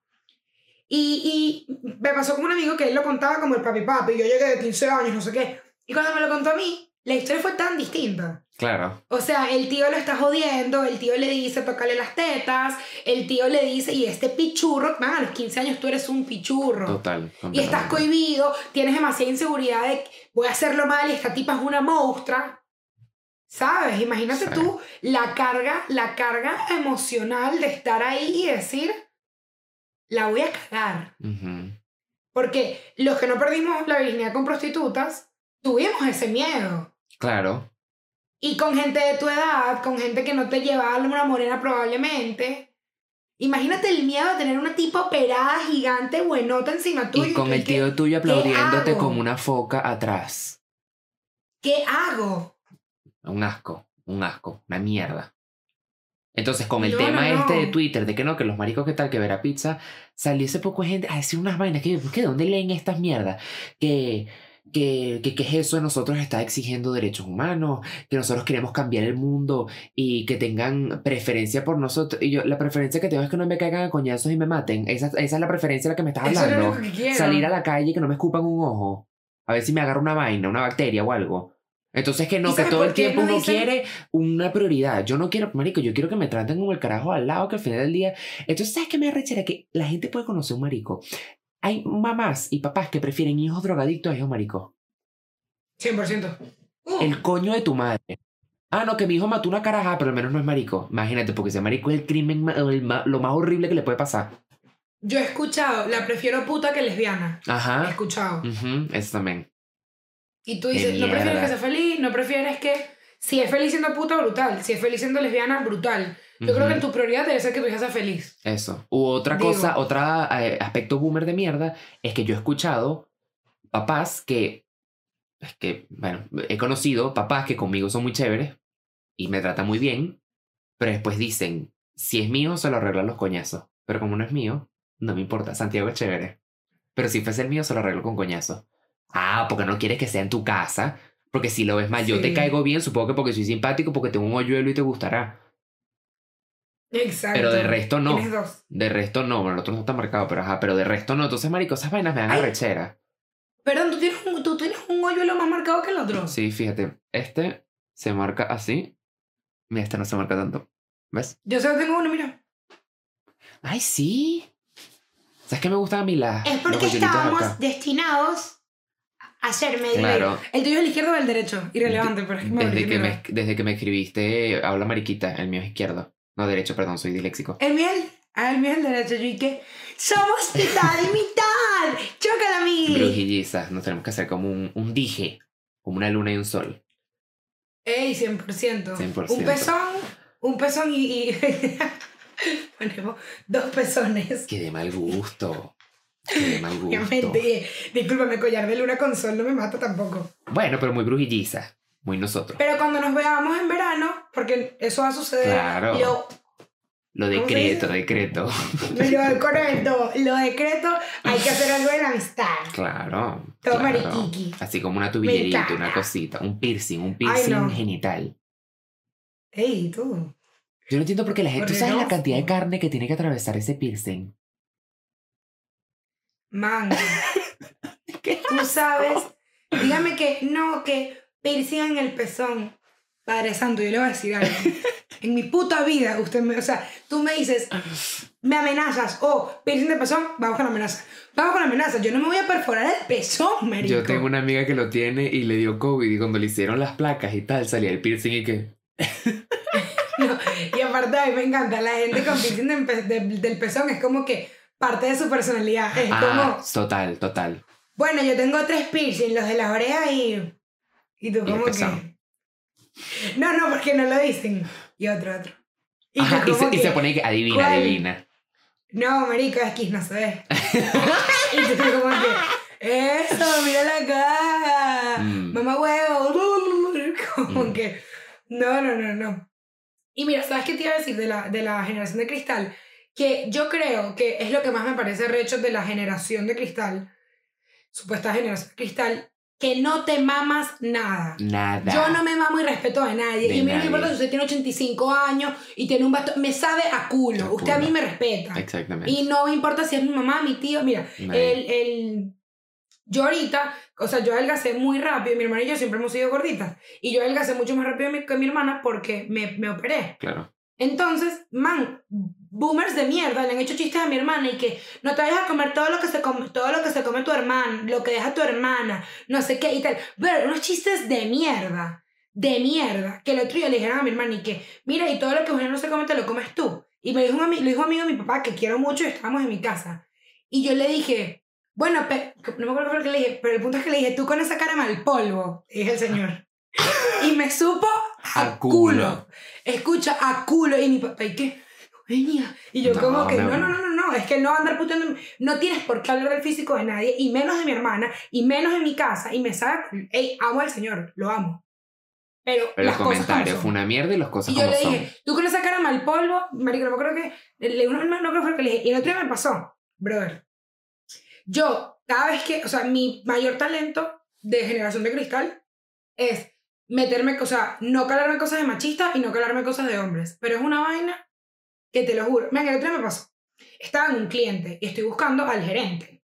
Y, y me pasó con un amigo que él lo contaba como el papi papi, yo llegué de 15 años, no sé qué. Y cuando me lo contó a mí, la historia fue tan distinta. Claro. O sea, el tío lo está jodiendo, el tío le dice, tócale las tetas, el tío le dice, y este pichurro, man, a los 15 años tú eres un pichurro. Total. Y estás cohibido, tienes demasiada inseguridad de voy a hacerlo mal y esta tipa es una monstrua. ¿Sabes? Imagínate Sí. tú la carga, la carga emocional de estar ahí y decir, la voy a cagar. Porque los que no perdimos la virginidad con prostitutas, tuvimos ese miedo. Claro. Y con gente de tu edad, con gente que no te llevaba a una morena probablemente. Imagínate el miedo de tener una tipa operada, gigante, buenota encima tuyo. Y con el tío tuyo aplaudiéndote como una foca atrás. ¿Qué hago? Un asco, un asco, una mierda. Entonces, con el No, tema no, no. este de Twitter, de que no, que los maricos, que tal, que verá pizza, salió ese poco gente a decir unas vainas que, ¿de dónde leen estas mierdas? Que, que, que, que es eso de nosotros está exigiendo derechos humanos, que nosotros queremos cambiar el mundo y que tengan preferencia por nosotros. Y yo, la preferencia que tengo es que no me caigan a coñazos y me maten. Esa, esa es la preferencia de la que me estás Eso es lo hablando. que. Salir a la calle y que no me escupan un ojo. A ver si me agarra una vaina, una bacteria o algo. Entonces que ¿Y no, que todo el tiempo no uno dicen- quiere una prioridad. Yo no quiero, marico, yo quiero que me traten como el carajo al lado, que al final del día... Entonces, ¿sabes qué me arrechera? Que la gente puede conocer un marico. Hay mamás y papás que prefieren hijos drogadictos a hijos maricos. 100%. Uh, El coño de tu madre. Ah, no, que mi hijo mató una caraja, pero al menos no es marico. Imagínate, porque ese marico es el crimen, el lo más horrible que le puede pasar. Yo he escuchado, la prefiero puta que lesbiana. He Ajá. escuchado. Ujú, Eso también. Y tú dices, no prefieres que sea feliz, no prefieres que... Si es feliz siendo puta, brutal. Si es feliz siendo lesbiana, brutal. Yo creo que tu prioridad debe ser que tu hija sea feliz. Eso. U otra Digo. cosa, otro aspecto boomer de mierda, es que yo he escuchado papás que, es que, bueno, he conocido papás que conmigo son muy chéveres y me tratan muy bien, pero después dicen, si es mío, se lo arreglan los coñazos. Pero como no es mío, no me importa, Santiago es chévere. Pero si fuese el mío, se lo arreglo con coñazos. Ah, porque no quieres que sea en tu casa. Porque si lo ves mal, yo te caigo bien, supongo que porque soy simpático, porque tengo un hoyuelo y te gustará. Exacto. Pero de resto no. Dos. De resto no, bueno, el otro no está marcado, pero ajá, pero de resto no. Entonces, marico, esas vainas me dan arrechera. Perdón, ¿tú tienes, un, tú tienes un hoyuelo más marcado que el otro. Sí, fíjate, este se marca así. Mira, este no se marca tanto. ¿Ves? Yo solo tengo uno, mira. Ay, sí. ¿Sabes qué me gustan a mí las Es porque estábamos acá? destinados a ser medio. Claro. El tuyo es el izquierdo o el derecho. Irrelevante, que me Desde que, me, desde que me escribiste, habla mariquita, el mío es izquierdo. No, derecho, perdón, soy disléxico. El mío, el mío es el derecho. Yo y que somos mitad y mitad. Chócala, mi. Brujillizas, nos tenemos que hacer como un, un dije, como una luna y un sol. Ey, 100%. 100%. Un pezón, un pezón y. y ponemos dos pezones. Qué de mal gusto. Qué de mal gusto. Obviamente, discúlpame, collar de luna con sol no me mata tampoco. Bueno, pero muy brujilliza. Muy nosotros. Pero cuando nos veamos en verano, porque eso va a suceder, Claro. lo, Lo ¿Cómo se decreto, decreto. lo correcto, lo decreto, hay que hacer algo en amistad. Claro. Todo claro. mariquiqui. Así como una tubillerita, una cosita, un piercing, un piercing no. genital. Ey, tú. Yo no entiendo por qué la gente. ¿Tú sabes no. la cantidad de carne que tiene que atravesar ese piercing? Man. Tú sabes. Dígame que no, que piercing en el pezón. Padre Santo, yo le voy a decir algo. En mi puta vida, usted me. O sea, tú me dices, me amenazas. Oh, piercing de pezón, vamos con la amenaza. Vamos con la amenaza. Yo no me voy a perforar el pezón, marico. Yo tengo una amiga que lo tiene y le dio COVID y cuando le hicieron las placas y tal salía el piercing y que. No, y aparte, a mí me encanta. La gente con piercing de de- del pezón es como que parte de su personalidad. Es Ah, como. total, total. Bueno, yo tengo tres piercing, los de las orejas y. Y tú, Y como que. No, no, porque no lo dicen. Y otro, otro. Y Ajá, y, se, y que, se pone que adivina, ¿cuál? adivina. No, marico, es que no se ve. y tú como que. Eso, mira la cara. Mm. Mamá huevo. Como Mm. que. No, no, no, no. Y mira, ¿sabes qué te iba a decir de la, de la generación de cristal? Que yo creo que es lo que más me parece recho de la generación de cristal, supuesta generación de cristal, que no te mamas nada. Nada. Yo no me mamo y respeto a nadie. De y a mí no importa si usted tiene 85 años y tiene un bastón. Me sabe a culo. A usted a mí me respeta. Exactamente. Y no me importa si es mi mamá, mi tío. Mira, el, el... Yo ahorita, o sea, yo adelgacé muy rápido. Mi hermana y yo siempre hemos sido gorditas. Y yo adelgacé mucho más rápido que mi hermana porque me, me operé. Claro. Entonces, man, boomers de mierda le han hecho chistes a mi hermana y que no te vayas a comer todo lo que se come, todo lo que se come tu hermana, lo que deja tu hermana, no sé qué y tal. Pero unos chistes de mierda, de mierda, que el otro día le dijeron a mi hermana y que, mira, y todo lo que Eugenia no se come te lo comes tú. Y me dijo un ami- lo dijo un amigo de mi papá que quiero mucho y estábamos en mi casa. Y yo le dije, bueno, pe- no me acuerdo qué lo que le dije, pero el punto es que le dije, tú con esa cara mal polvo, dije el señor. Y me supo a, A culo. culo. Escucha, a culo. Y mi papá, ¿y qué? Venía. Y yo No, como que, no, no, no, no, no, es que no andar puteando. No tienes por qué hablar del físico de nadie, y menos de mi hermana, y menos de mi casa, y me sabe, ey, amo al señor, lo amo. Pero, Pero las el cosas como comentario son. fue una mierda y las cosas Y yo como le son. dije, tú con esa cara mal polvo, marico, no acuerdo que, le- no, no, creo que fue le dije. Y el otro día me pasó, brother. Yo, cada vez que, o sea, mi mayor talento de generación de cristal es meterme, o sea, no calarme cosas de machista y no calarme cosas de hombres. Pero es una vaina que te lo juro. Mira, el otro día me pasó. Estaba en un cliente y estoy buscando al gerente.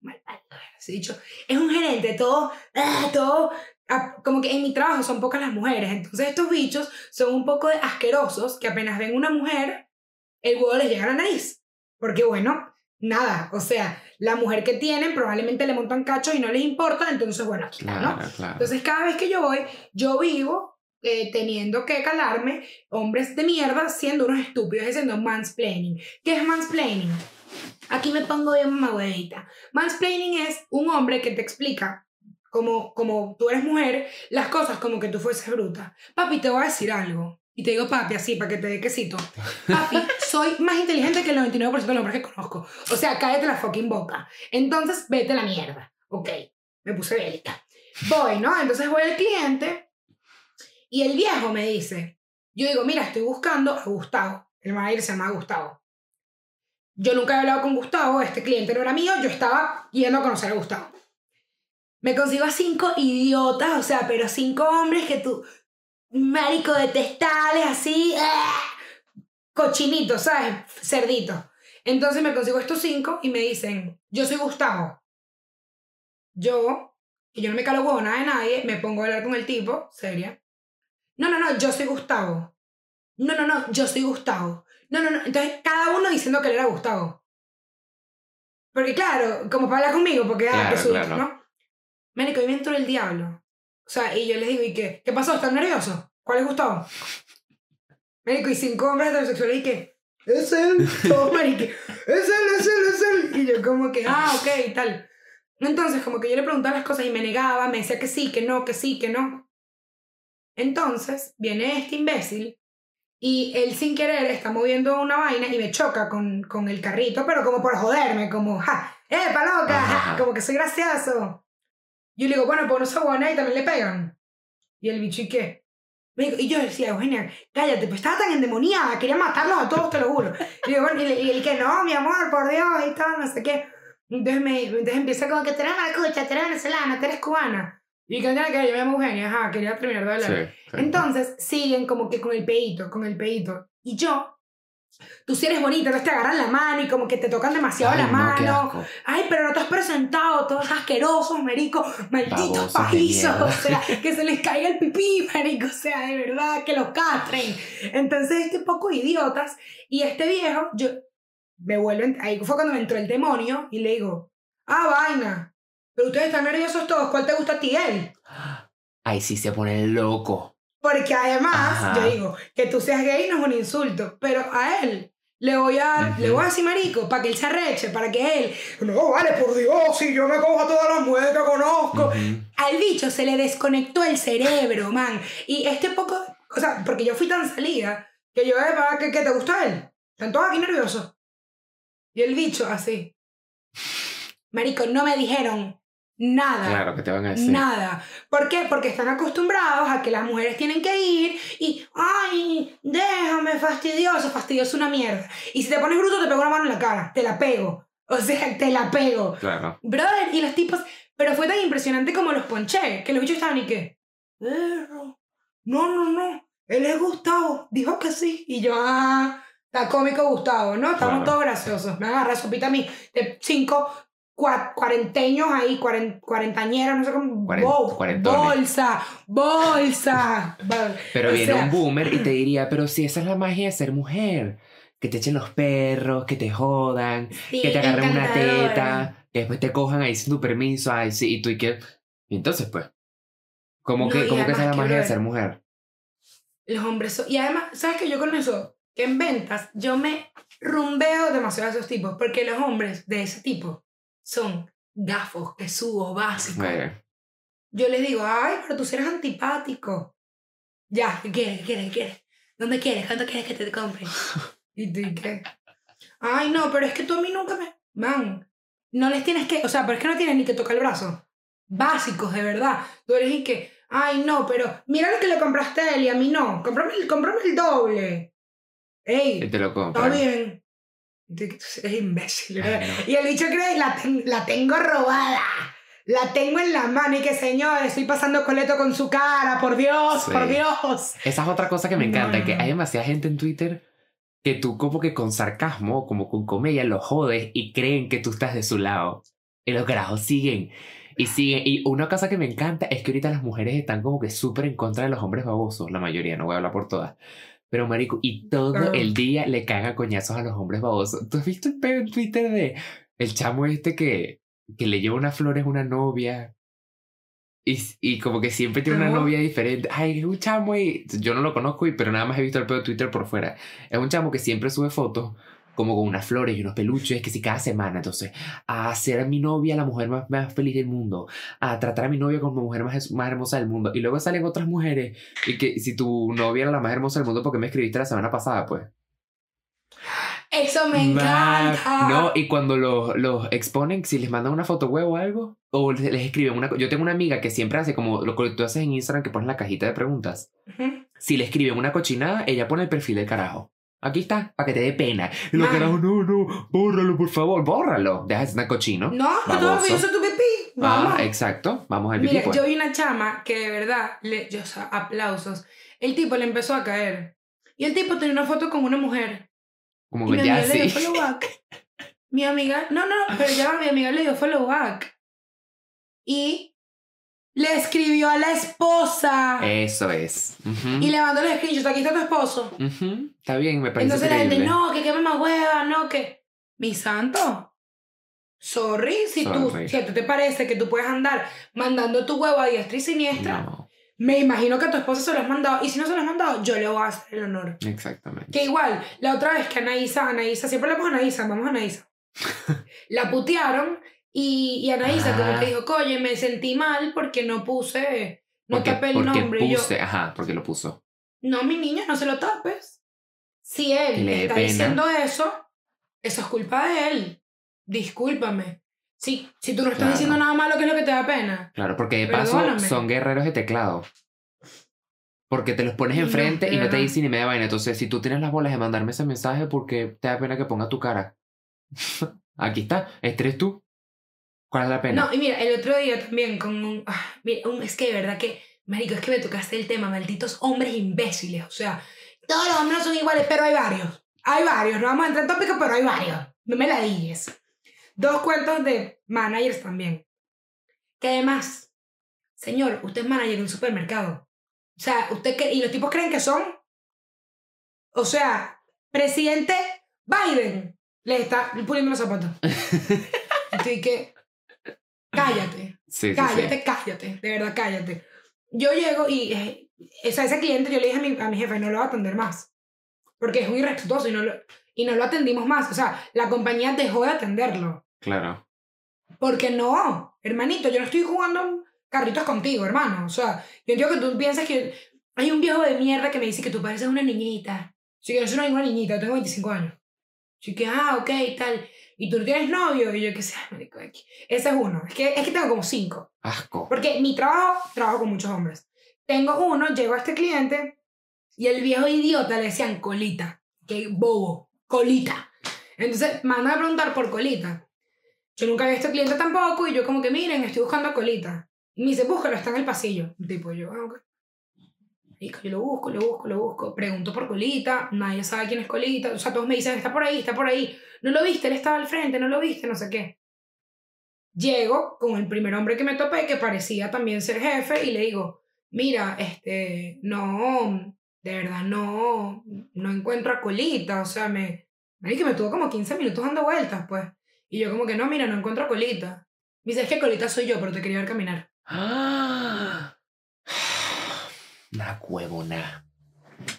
Mal, mal, así dicho. Es un gerente, todo, ah, todo ah, como que en mi trabajo son pocas las mujeres, entonces estos bichos son un poco de asquerosos que apenas ven una mujer, el huevo les llega a la nariz. Porque bueno, nada, o sea, la mujer que tienen probablemente le montan cachos y no les importa, entonces bueno, aquí está, ¿no? Claro, claro. Entonces cada vez que yo voy, yo vivo eh, teniendo que calarme hombres de mierda siendo unos estúpidos, haciendo mansplaining. ¿Qué es mansplaining? Aquí me pongo bien mamahuevita. Mansplaining es un hombre que te explica, como, como tú eres mujer, las cosas como que tú fueses bruta. Papi, te voy a decir algo. Y te digo papi así, para que te dé quesito. Papi, soy más inteligente que el 99% de los hombres que conozco. O sea, cállate la fucking boca. Entonces, vete a la mierda. Ok, me puse bélica. Voy, ¿no? Entonces voy al cliente y el viejo me dice, yo digo, mira, estoy buscando a Gustavo. El manager se llama Gustavo. Yo nunca he hablado con Gustavo, este cliente no era mío, yo estaba yendo a conocer a Gustavo. Me consigo a cinco idiotas, o sea, pero cinco hombres que tú, marico de testales, así, ¡ah! cochinitos, ¿sabes? Cerditos. Entonces me consigo estos cinco y me dicen, yo soy Gustavo. Yo, y yo no me calo huevo nada de nadie, me pongo a hablar con el tipo, seria. No, no, no, yo soy Gustavo. No, no, no, yo soy Gustavo. No, no, no. Entonces, cada uno diciendo que él era Gustavo. Porque claro, como para hablar conmigo, porque ah, Claro, que susto, claro. ¿no? Médico, ahí me entró el diablo. O sea, y yo les digo, ¿y qué? ¿Qué pasó? ¿Están nerviosos? ¿Cuál es Gustavo? Médico, y cinco hombres heterosexuales, ¿y qué? Es él. Todos, marico. Es él, es él, es él. Y yo como que, ah, ok, y tal. Entonces, como que yo le preguntaba las cosas y me negaba, me decía que sí, que no, que sí, que no. Entonces, viene este imbécil y él sin querer está moviendo una vaina y me choca con, con el carrito, pero como por joderme, como, ja, ¡eh, loca! Ja", como que soy gracioso. Yo le digo, bueno, pues no se buena y también le pegan. Y el bicho, ¿y qué? Y yo decía, Eugenia, cállate, pues estaba tan endemoniada, quería matarlos a todos, te lo juro. Y, bueno, y, y el que no, mi amor, por Dios, y tal, no sé qué. Entonces, me, entonces empieza como que tú eres maracucha, tú eres venezolana, tú eres cubana. Y que tiene que yo me llamo Eugenia, ajá, quería terminar de hablar. Sí, sí. Entonces siguen como que con el peito, con el peito. Y yo, tú si eres bonita, entonces te agarran la mano y como que te tocan demasiado Ay, la no, mano. Ay, pero no te has presentado, todos asquerosos, marico, malditos pajizos, o sea, que se les caiga el pipí, marico, o sea, de verdad, que los castren. Entonces, este poco idiotas, y este viejo, yo, me vuelven, ahí fue cuando me entró el demonio, y le digo, ah, vaina, pero ustedes están nerviosos todos, ¿cuál te gusta a ti él? Ay, sí, se pone loco. Porque además, Ajá. yo digo, que tú seas gay no es un insulto, pero a él le voy a, Ujú. le voy a decir marico para que él se arreche, para que él, no, vale, por Dios, si yo me cojo a todas las mujeres que conozco. Ujú. Al bicho se le desconectó el cerebro, man. Y este poco, o sea, porque yo fui tan salida que yo, eh, ¿qué, qué te gusta él? Están todos aquí nerviosos. Y el bicho así. Marico, no me dijeron nada. Claro, que te van a decir. Nada. ¿Por qué? Porque están acostumbrados a que las mujeres tienen que ir y, ay, déjame, fastidioso, fastidioso una mierda. Y si te pones bruto, te pego una mano en la cara, te la pego. O sea, te la pego. Claro. Brother, y los tipos, pero fue tan impresionante como los ponché, que los bichos estaban y que, "Perro, no, no, no, él es Gustavo, dijo que sí. Y yo, ah, está cómico Gustavo, ¿no? Estamos Claro. todos graciosos. Me agarra sopita a mí de cinco cua- cuarenteños ahí, cuaren, cuarentañeras, no sé cómo. Cuaren- Wow, bolsa, bolsa. Pero o viene sea, un boomer y te diría, pero si esa es la magia de ser mujer. Que te echen los perros, que te jodan, sí, que te agarren una teta, que después te cojan ahí sin tu permiso, ay, sí, y tú y que... Y entonces, pues, ¿cómo No, que, cómo que esa es la magia de ser mujer? Los hombres son... Y además, ¿sabes que yo con eso? Que en ventas yo me rumbeo demasiado a esos tipos. Porque los hombres de ese tipo son gafos, quesudos, básicos. Eh, Yo les digo, ay, pero tú sí eres antipático. Ya, ¿qué quieres? ¿Qué quieres? ¿Qué quieres? ¿Dónde quieres? ¿Cuánto quieres que te compre? ¿Y tú y qué? Ay, no, pero es que tú a mí nunca me... Man, no les tienes que... O sea, pero es que no tienes ni que tocar el brazo. Básicos, de verdad. Tú eres y que... Ay, no, pero mira lo que le compraste a él y a mí no. Cómprame el, cómprame el doble. y Ey, te lo está compran. bien. Eres imbécil, ¿verdad? Ay, no. Y el bicho cree, la, ten- la tengo robada. La tengo en la mano y que señor, estoy pasando coleto con su cara, por Dios, Sí. por Dios. Esa es otra cosa que me encanta, no, que hay demasiada gente en Twitter que tú como que con sarcasmo, como con comedia, los jodes y creen que tú estás de su lado. Y los carajos siguen y siguen. Y una cosa que me encanta es que ahorita las mujeres están como que súper en contra de los hombres babosos, la mayoría, no voy a hablar por todas. Pero marico, y todo el día le cagan a coñazos a los hombres babosos. ¿Tú has visto el peo en Twitter de el chamo este que, que le lleva unas flores a una novia? Y, y como que siempre tiene una No. novia diferente. Ay, es un chamo y yo no lo conozco, y, pero nada más he visto el pedo de Twitter por fuera. Es un chamo que siempre sube fotos como con unas flores y unos peluches, que si cada semana, entonces, a hacer a mi novia la mujer más, más feliz del mundo, a tratar a mi novia como la mujer más, más hermosa del mundo. Y luego salen otras mujeres y que si tu novia era la más hermosa del mundo, porque me escribiste la semana pasada, pues? Eso me encanta. No, y cuando los, los exponen, si les mandan una foto web o algo, o les, les escriben una... Yo tengo una amiga que siempre hace como lo que tú haces en Instagram, que pones la cajita de preguntas. Si le escriben una cochinada, ella pone el perfil del carajo. Aquí está, para que te dé pena. Y los carajos, no, no, bórralo, por favor, bórralo. Deja de ser cochino. No, no orgulloso de tu pipí. Vamos. Ah, exacto. Vamos al pipí, Mira, pues. yo vi una chama que de verdad, le, yo, o sea, aplausos. El tipo le empezó a caer. Y el tipo tenía una foto con una mujer. Como que ya sí. Mi amiga, no, no, pero ya mi amiga le dio follow back. Y le escribió a la esposa. Eso es. Ujú. Y le mandó el screenshot, aquí está tu esposo. Ujú. Está bien, me parece Entonces la gente, increíble. no, que qué mamá hueva, no, que... Mi santo. Sorry, si, Tú, Sorry. si a ti te parece que tú puedes andar mandando tu huevo a diestra y siniestra, No, me imagino que a tu esposa se lo has mandado. Y si no se lo has mandado, yo le voy a hacer el honor. exactamente. Que igual, la otra vez que Anaísa, Anaísa, siempre hablamos a Anaísa, vamos a Anaísa. la putearon y, y Anaísa como Ah. que dijo, oye, me sentí mal porque no puse, no porque, tapé el porque nombre. Y yo, puse, ajá, porque lo puso. no, mi niña, no se lo tapes. Si él está pena. diciendo eso, eso es culpa de él. Discúlpame. Si, si tú no estás Claro. diciendo nada malo, ¿qué es lo que te da pena? Claro, porque de paso Perdóname. son guerreros de teclado. Porque te los pones enfrente y no te dicen ni media vaina. Entonces, si tú tienes las bolas de mandarme ese mensaje, porque te da pena que ponga tu cara? Aquí está, este eres tú. ¿Cuál es la pena? No, y mira, el otro día también con un, ah, mira, un- es que de verdad que, marico, es que me tocaste el tema, malditos hombres imbéciles, o sea, todos los hombres no son iguales, pero hay varios, hay varios, no vamos a entrar en tópicos, pero hay varios, no me la digas. Dos cuentos de managers también, que además, señor, usted es manager de un supermercado, o sea, usted que, y los tipos creen que son, o sea, presidente Biden le está puliendo los zapatos. Estoy que, cállate. sí, Cállate, sí. cállate, de verdad, cállate. Yo llego y eh, o sea, ese cliente yo le dije a mi, a mi jefe, no lo va a atender más. Porque es muy irrespetuoso y no, lo, y no lo atendimos más. O sea, la compañía dejó de atenderlo. Claro. Porque no, hermanito, yo no estoy jugando carritos contigo, hermano. O sea, yo entiendo que tú piensas que hay un viejo de mierda que me dice que tú pareces una niñita. Sí, yo soy una niñita, yo tengo 25 años. Así que, ah, ok, tal. Y tú no tienes novio. Y yo, qué sé, marico, aquí. Ese es uno. Es que, es que tengo como cinco. Asco. Porque mi trabajo, trabajo con muchos hombres. Tengo uno, llego a este cliente y el viejo idiota le decían colita. Qué bobo, colita. Entonces, mandan a preguntar por colita. Yo nunca había visto cliente tampoco y yo como que, miren, estoy buscando colita. Y me dice, búscalo, está en el pasillo. Tipo, yo, ah, ok. Marico, Yo lo busco, lo busco, lo busco. Pregunto por colita, nadie sabe quién es colita. O sea, todos me dicen, está por ahí, está por ahí. No lo viste, él estaba al frente, no lo viste, no sé qué. Llego con el primer hombre que me topé, que parecía también ser jefe, y le digo, mira, este, no, de verdad no, no encuentro a colita, o sea, me, que me tuvo como 15 minutos dando vueltas, pues. Y yo como que, no, mira, no encuentro a colita. Me dice, es que colita soy yo, pero te quería ver caminar. ¡Ah! Una huevona.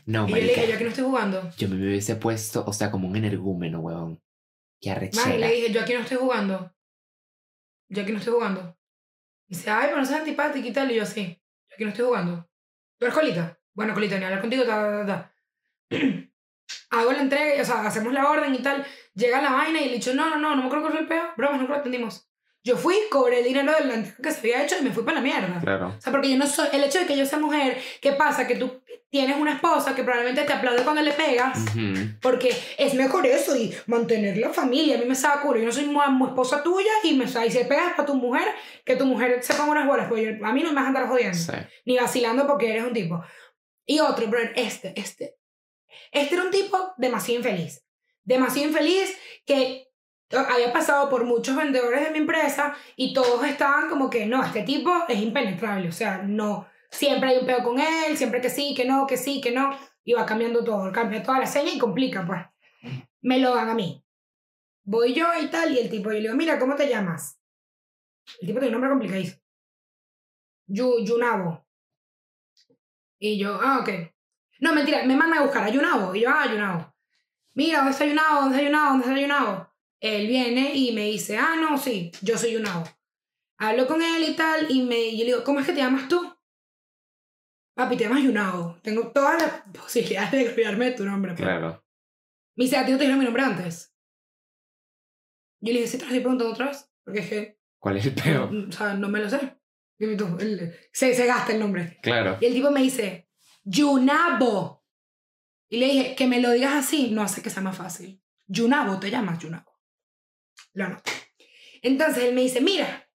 No, y yo le dije, yo aquí no estoy jugando. Yo me hubiese puesto, o sea, como un energúmeno, huevón. Qué arrechera. le dije, yo aquí no estoy jugando. Yo aquí no estoy jugando. Y dice, ay, pero no seas antipática y tal. Y yo, sí, yo aquí no estoy jugando. ¿Tú eres colita? Bueno, colita, ni hablar contigo, ta, ta, ta, ta. Hago la entrega, o sea, hacemos la orden y tal. Llega la vaina y le dicho, no, no, no, no me acuerdo cuál fue el peo. Bromas, no lo atendimos. Yo fui, cobré el dinero de la entrega que se había hecho y me fui para la mierda. Claro. O sea, porque yo no soy. El hecho de que yo sea mujer, ¿qué pasa? Que tú tienes una esposa que probablemente te aplaude cuando le pegas. Ujú. Porque es mejor eso y mantener la familia. A mí me sabe culo. Yo no soy mu esposa tuya y me y si le pegas a tu mujer, que tu mujer se ponga unas bolas. Pues yo- a mí no me vas a andar jodiendo. Sí. Ni vacilando porque eres un tipo. Y otro, pero este, este. Este era un tipo demasiado infeliz. Demasiado infeliz que había pasado por muchos vendedores de mi empresa y todos estaban como que no, este tipo es impenetrable. O sea, no. Siempre hay un pedo con él, siempre que sí, que no, que sí, que no. Y va cambiando todo, cambia toda la seña y complica, pues. Me lo dan a mí. Voy yo y tal, y el tipo, yo le digo, mira, ¿cómo te llamas? El tipo tiene un nombre complicadísimo. Yu, Yunabo. Y yo, ah, ok. No, mentira, me manda a buscar a Yunabo. Y yo, ah, Yunabo. Mira, ¿dónde está Yunabo? ¿Dónde está Yunabo? ¿Dónde está Yunabo? Él viene y me dice, ah, no, sí, yo soy Yunabo. Hablo con él y tal, y, me, y yo le digo, ¿cómo es que te llamas tú? Papi, te llamas Yunabo. Tengo todas las posibilidades de olvidarme de tu nombre. pues. Claro. Me dice, ¿a ti no te dijeron mi nombre antes? Yo le dije, sí, te lo estoy preguntando otra vez. Porque es que, ¿Cuál es el peo? o sea, no me lo sé. Se, se gasta el nombre. Claro. Y el tipo me dice, Yunabo. Y le dije, que me lo digas así no hace que sea más fácil. Yunabo, te llamas Yunabo. Lo anoto. Entonces él me dice, mira.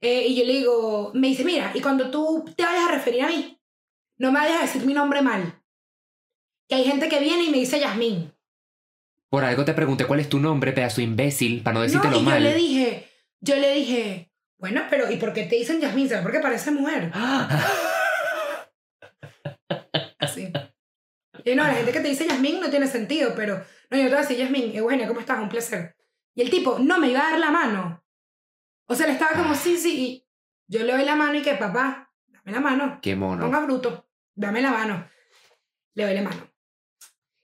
Eh, y yo le digo, me dice, mira, y cuando tú te vayas a referir a mí, no me vayas a decir mi nombre mal. Que hay gente que viene y me dice Yasmín. Por algo te pregunté cuál es tu nombre, pedazo imbécil, para no No, decírtelo y yo mal. le dije, yo le dije, bueno, pero ¿y por qué te dicen Yasmín? ¿Sabes por qué parece mujer? Así. Y no, la gente que te dice Yasmín no tiene sentido, pero no, yo te voy a decir Yasmín, Eugenia, ¿cómo estás? Un placer. Y el tipo no me iba a dar la mano. O sea, le estaba como, sí, sí, y yo le doy la mano y que, papá, dame la mano. Qué mono. Ponga bruto, dame la mano. Le doy la mano.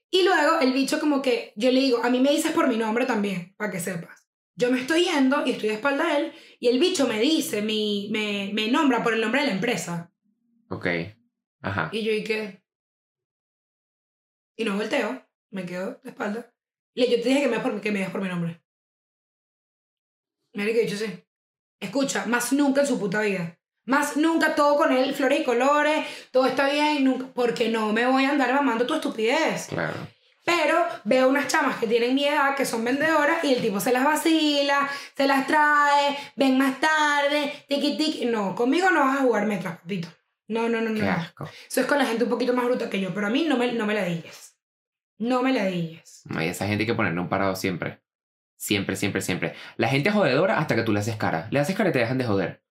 Y luego el bicho como que, yo le digo, a mí me dices por mi nombre también, para que sepas. Yo me estoy yendo y estoy de espalda a él y el bicho me dice, mi, me, me nombra por el nombre de la empresa. Ok. Ajá. Y yo, ¿y qué? Y no volteo, me quedo de espalda. Le yo te dije que me, das por, que me digas por mi nombre. Mira que dicho sí. Escucha, más nunca en su puta vida. Más nunca todo con él, flores y colores, todo está bien, nunca, porque no me voy a andar mamando tu estupidez. Claro. Pero veo unas chamas que tienen mi edad, que son vendedoras, y el tipo se las vacila, se las trae, ven más tarde, tiki tiki. No, conmigo no vas a jugar metras, papito. No, no, no, Qué no. asco. Eso es con la gente un poquito más bruta que yo, pero a mí no me, no me la digas. No me la digas. Hay esa gente hay que ponerle un parado siempre. Siempre, siempre, siempre. La gente es jodedora hasta que tú le haces cara. Le haces cara y te dejan de joder.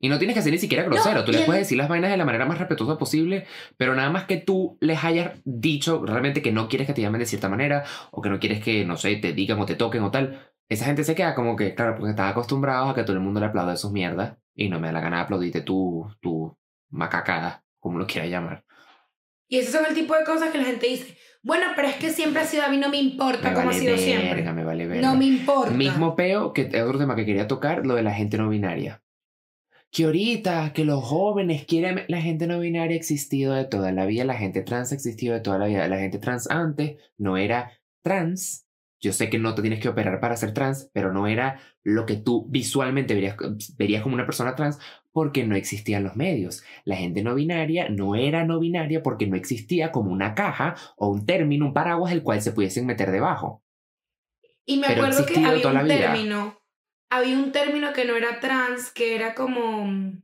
Y no tienes que ser ni siquiera grosero. tú y les puedes decir las vainas de la manera más respetuosa posible, pero nada más que tú les hayas dicho realmente que no quieres que te llamen de cierta manera o que no quieres que, no sé, te digan o te toquen o tal. Esa gente se queda como que, claro, porque están acostumbrados a que todo el mundo le aplaude sus mierdas y no me da la gana de aplaudirte tu, tu macacada, como lo quieras llamar. Y ese son el tipo de cosas que la gente dice. Bueno, pero es que siempre ha sido a mí, no me importa Me como ha vale sido verga, siempre. me vale verga. No me importa. Mismo peo que es otro tema que quería tocar, lo de la gente no binaria. Que ahorita, que los jóvenes quieren... La gente no binaria ha existido de toda la vida, la gente trans ha existido de toda la vida. La gente trans antes no era trans. Yo sé que no te tienes que operar para ser trans, pero no era lo que tú visualmente verías, verías como una persona trans porque no existían los medios. La gente no binaria no era no binaria porque no existía como una caja o un término, un paraguas el cual se pudiesen meter debajo. Y me Pero acuerdo que había un término, había un término que no era trans, que era como mm,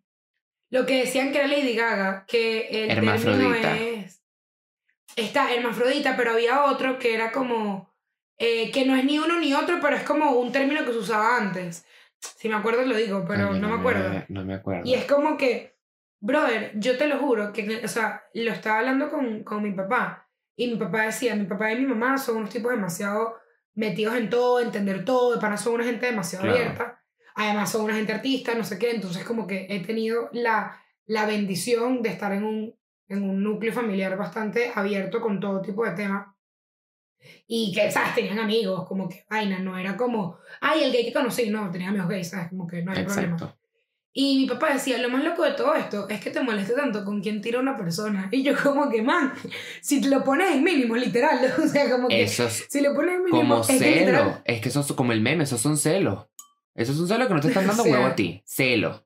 lo que decían que era Lady Gaga, que el término Hermafrodita. es está hermafrodita, pero había otro que era como eh, que no es ni uno ni otro, pero es como un término que se usaba antes. Si me acuerdo lo digo, pero yo no me acuerdo. No me acuerdo. Y es como que, brother, yo te lo juro, que, o sea, lo estaba hablando con, con mi papá. Y mi papá decía, mi papá y mi mamá son unos tipos demasiado metidos en todo, entender todo, de pana son una gente demasiado Claro. abierta. Además son una gente artista, no sé qué. Entonces como que he tenido la, la bendición de estar en un, en un núcleo familiar bastante abierto con todo tipo de temas. Y que, ¿sabes? Tenían amigos, como que vaina, no era como, ay, el gay que conocí, no, tenía amigos gays, ¿sabes? Como que no hay problema. Exacto. Y mi papá decía, lo más loco de todo esto es que te moleste tanto con quien tira una persona. Y yo como que, man, si te lo pones en mínimo, literal, o sea, como que Eso es si lo pones en mínimo, como es que celo. literal, Es que eso es como el meme, esos son celos. Esos son celos que no te están dando O sea- huevo a ti. Celo.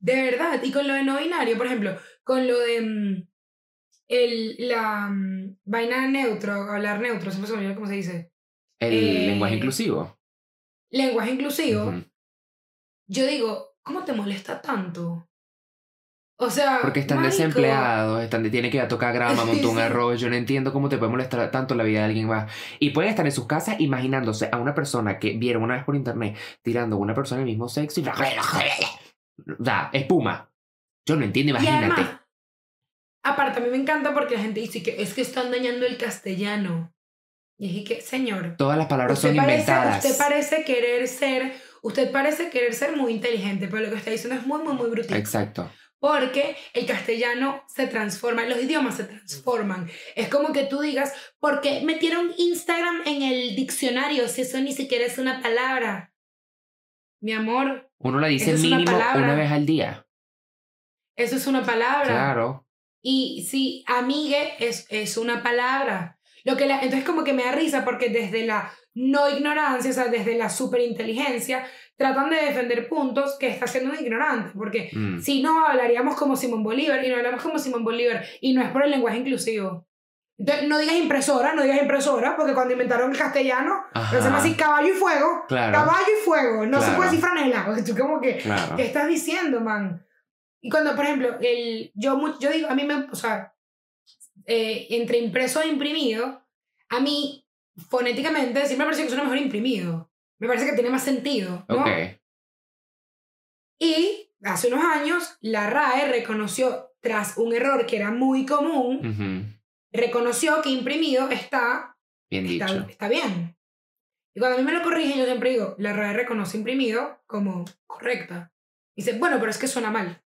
de verdad. Y con lo de no binario, por ejemplo, con lo de mm, el, la mm, vaina neutro, hablar neutro, siempre se me olvida cómo se dice, El Eh, lenguaje inclusivo. lenguaje inclusivo, yo digo, ¿cómo te molesta tanto? O sea, Porque están desempleados, están de, tienen que ir a tocar grama, montar un arroz. Yo no entiendo cómo te puede molestar tanto la vida de alguien más. Y pueden estar en sus casas imaginándose a una persona que vieron una vez por internet tirando a una persona del mismo sexo y. Sea, espuma. Yo no entiendo, Y imagínate. además, aparte, a mí me encanta porque la gente dice que es que están dañando el castellano. Y dije que, señor, Todas las palabras son parece, inventadas. usted parece querer ser, usted parece querer ser muy inteligente, pero lo que está diciendo es muy, muy, muy brutal. Exacto. Porque el castellano se transforma, los idiomas se transforman. Es como que tú digas, ¿por qué metieron Instagram en el diccionario si eso ni siquiera es una palabra? Mi amor, Uno la dice una mínimo palabra. una vez al día. eso es una palabra. Claro. Y sí, amigue es, es una palabra. Lo que la, entonces como que me da risa porque desde la no ignorancia, o sea, desde la superinteligencia, tratan de defender puntos que está siendo un ignorante. Porque Mm. si no, hablaríamos como Simón Bolívar y no hablamos como Simón Bolívar. Y no es por el lenguaje inclusivo. Entonces, no digas impresora, no digas impresora, porque cuando inventaron el castellano, lo llaman así caballo y fuego. Claro. Caballo y fuego. No se Claro. puede decir franela. Tú como que... Claro. ¿Qué estás diciendo, man? Y cuando, por ejemplo, el, yo, yo digo, a mí me, o sea, eh, entre impreso e imprimido, a mí, fonéticamente, siempre me parece que suena mejor imprimido. Me parece que tiene más sentido, ¿no? Ok. Y hace unos años, la RAE reconoció, tras un error que era muy común, reconoció que imprimido está, Bien está, dicho. está bien. Y cuando a mí me lo corrigen, yo siempre digo, la RAE reconoce imprimido como correcta. Y dice, bueno, pero es que suena mal.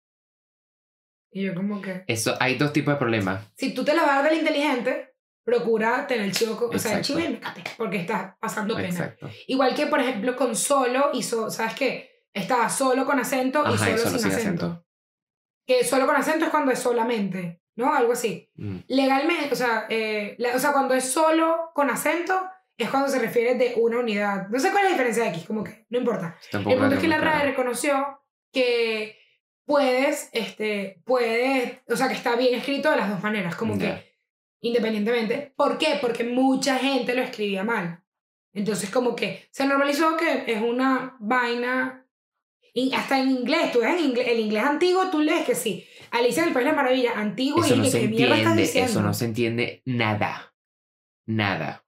Y yo como que... Eso, hay dos tipos de problemas. Si tú te la vas a dar del inteligente, procura tener el chivo, o sea, el chivo y mécate, porque estás pasando pena. Exacto. Igual que, por ejemplo, con solo y so, ¿sabes qué? Estaba solo con acento y Ajá, solo y solo sin sin acento. acento. Que solo con acento es cuando es solamente, ¿no? Algo así. Mm. Legalmente, o sea, eh, la- o sea, cuando es solo con acento es cuando se refiere de una unidad. No sé cuál es la diferencia de aquí, como que no importa. Tampoco El punto es que la RAE reconoció que puedes, este, puedes, o sea, que está bien escrito de las dos maneras, como Ya. que independientemente. ¿Por qué? Porque mucha gente lo escribía mal. Entonces, como que se normalizó que es una vaina. Y hasta en inglés, tú ves en inglés, el inglés antiguo, tú lees que sí. Alicia en el País de la Maravilla, antiguo Eso y no que se ¿qué mierda estás entiende, eso no se entiende nada. Nada.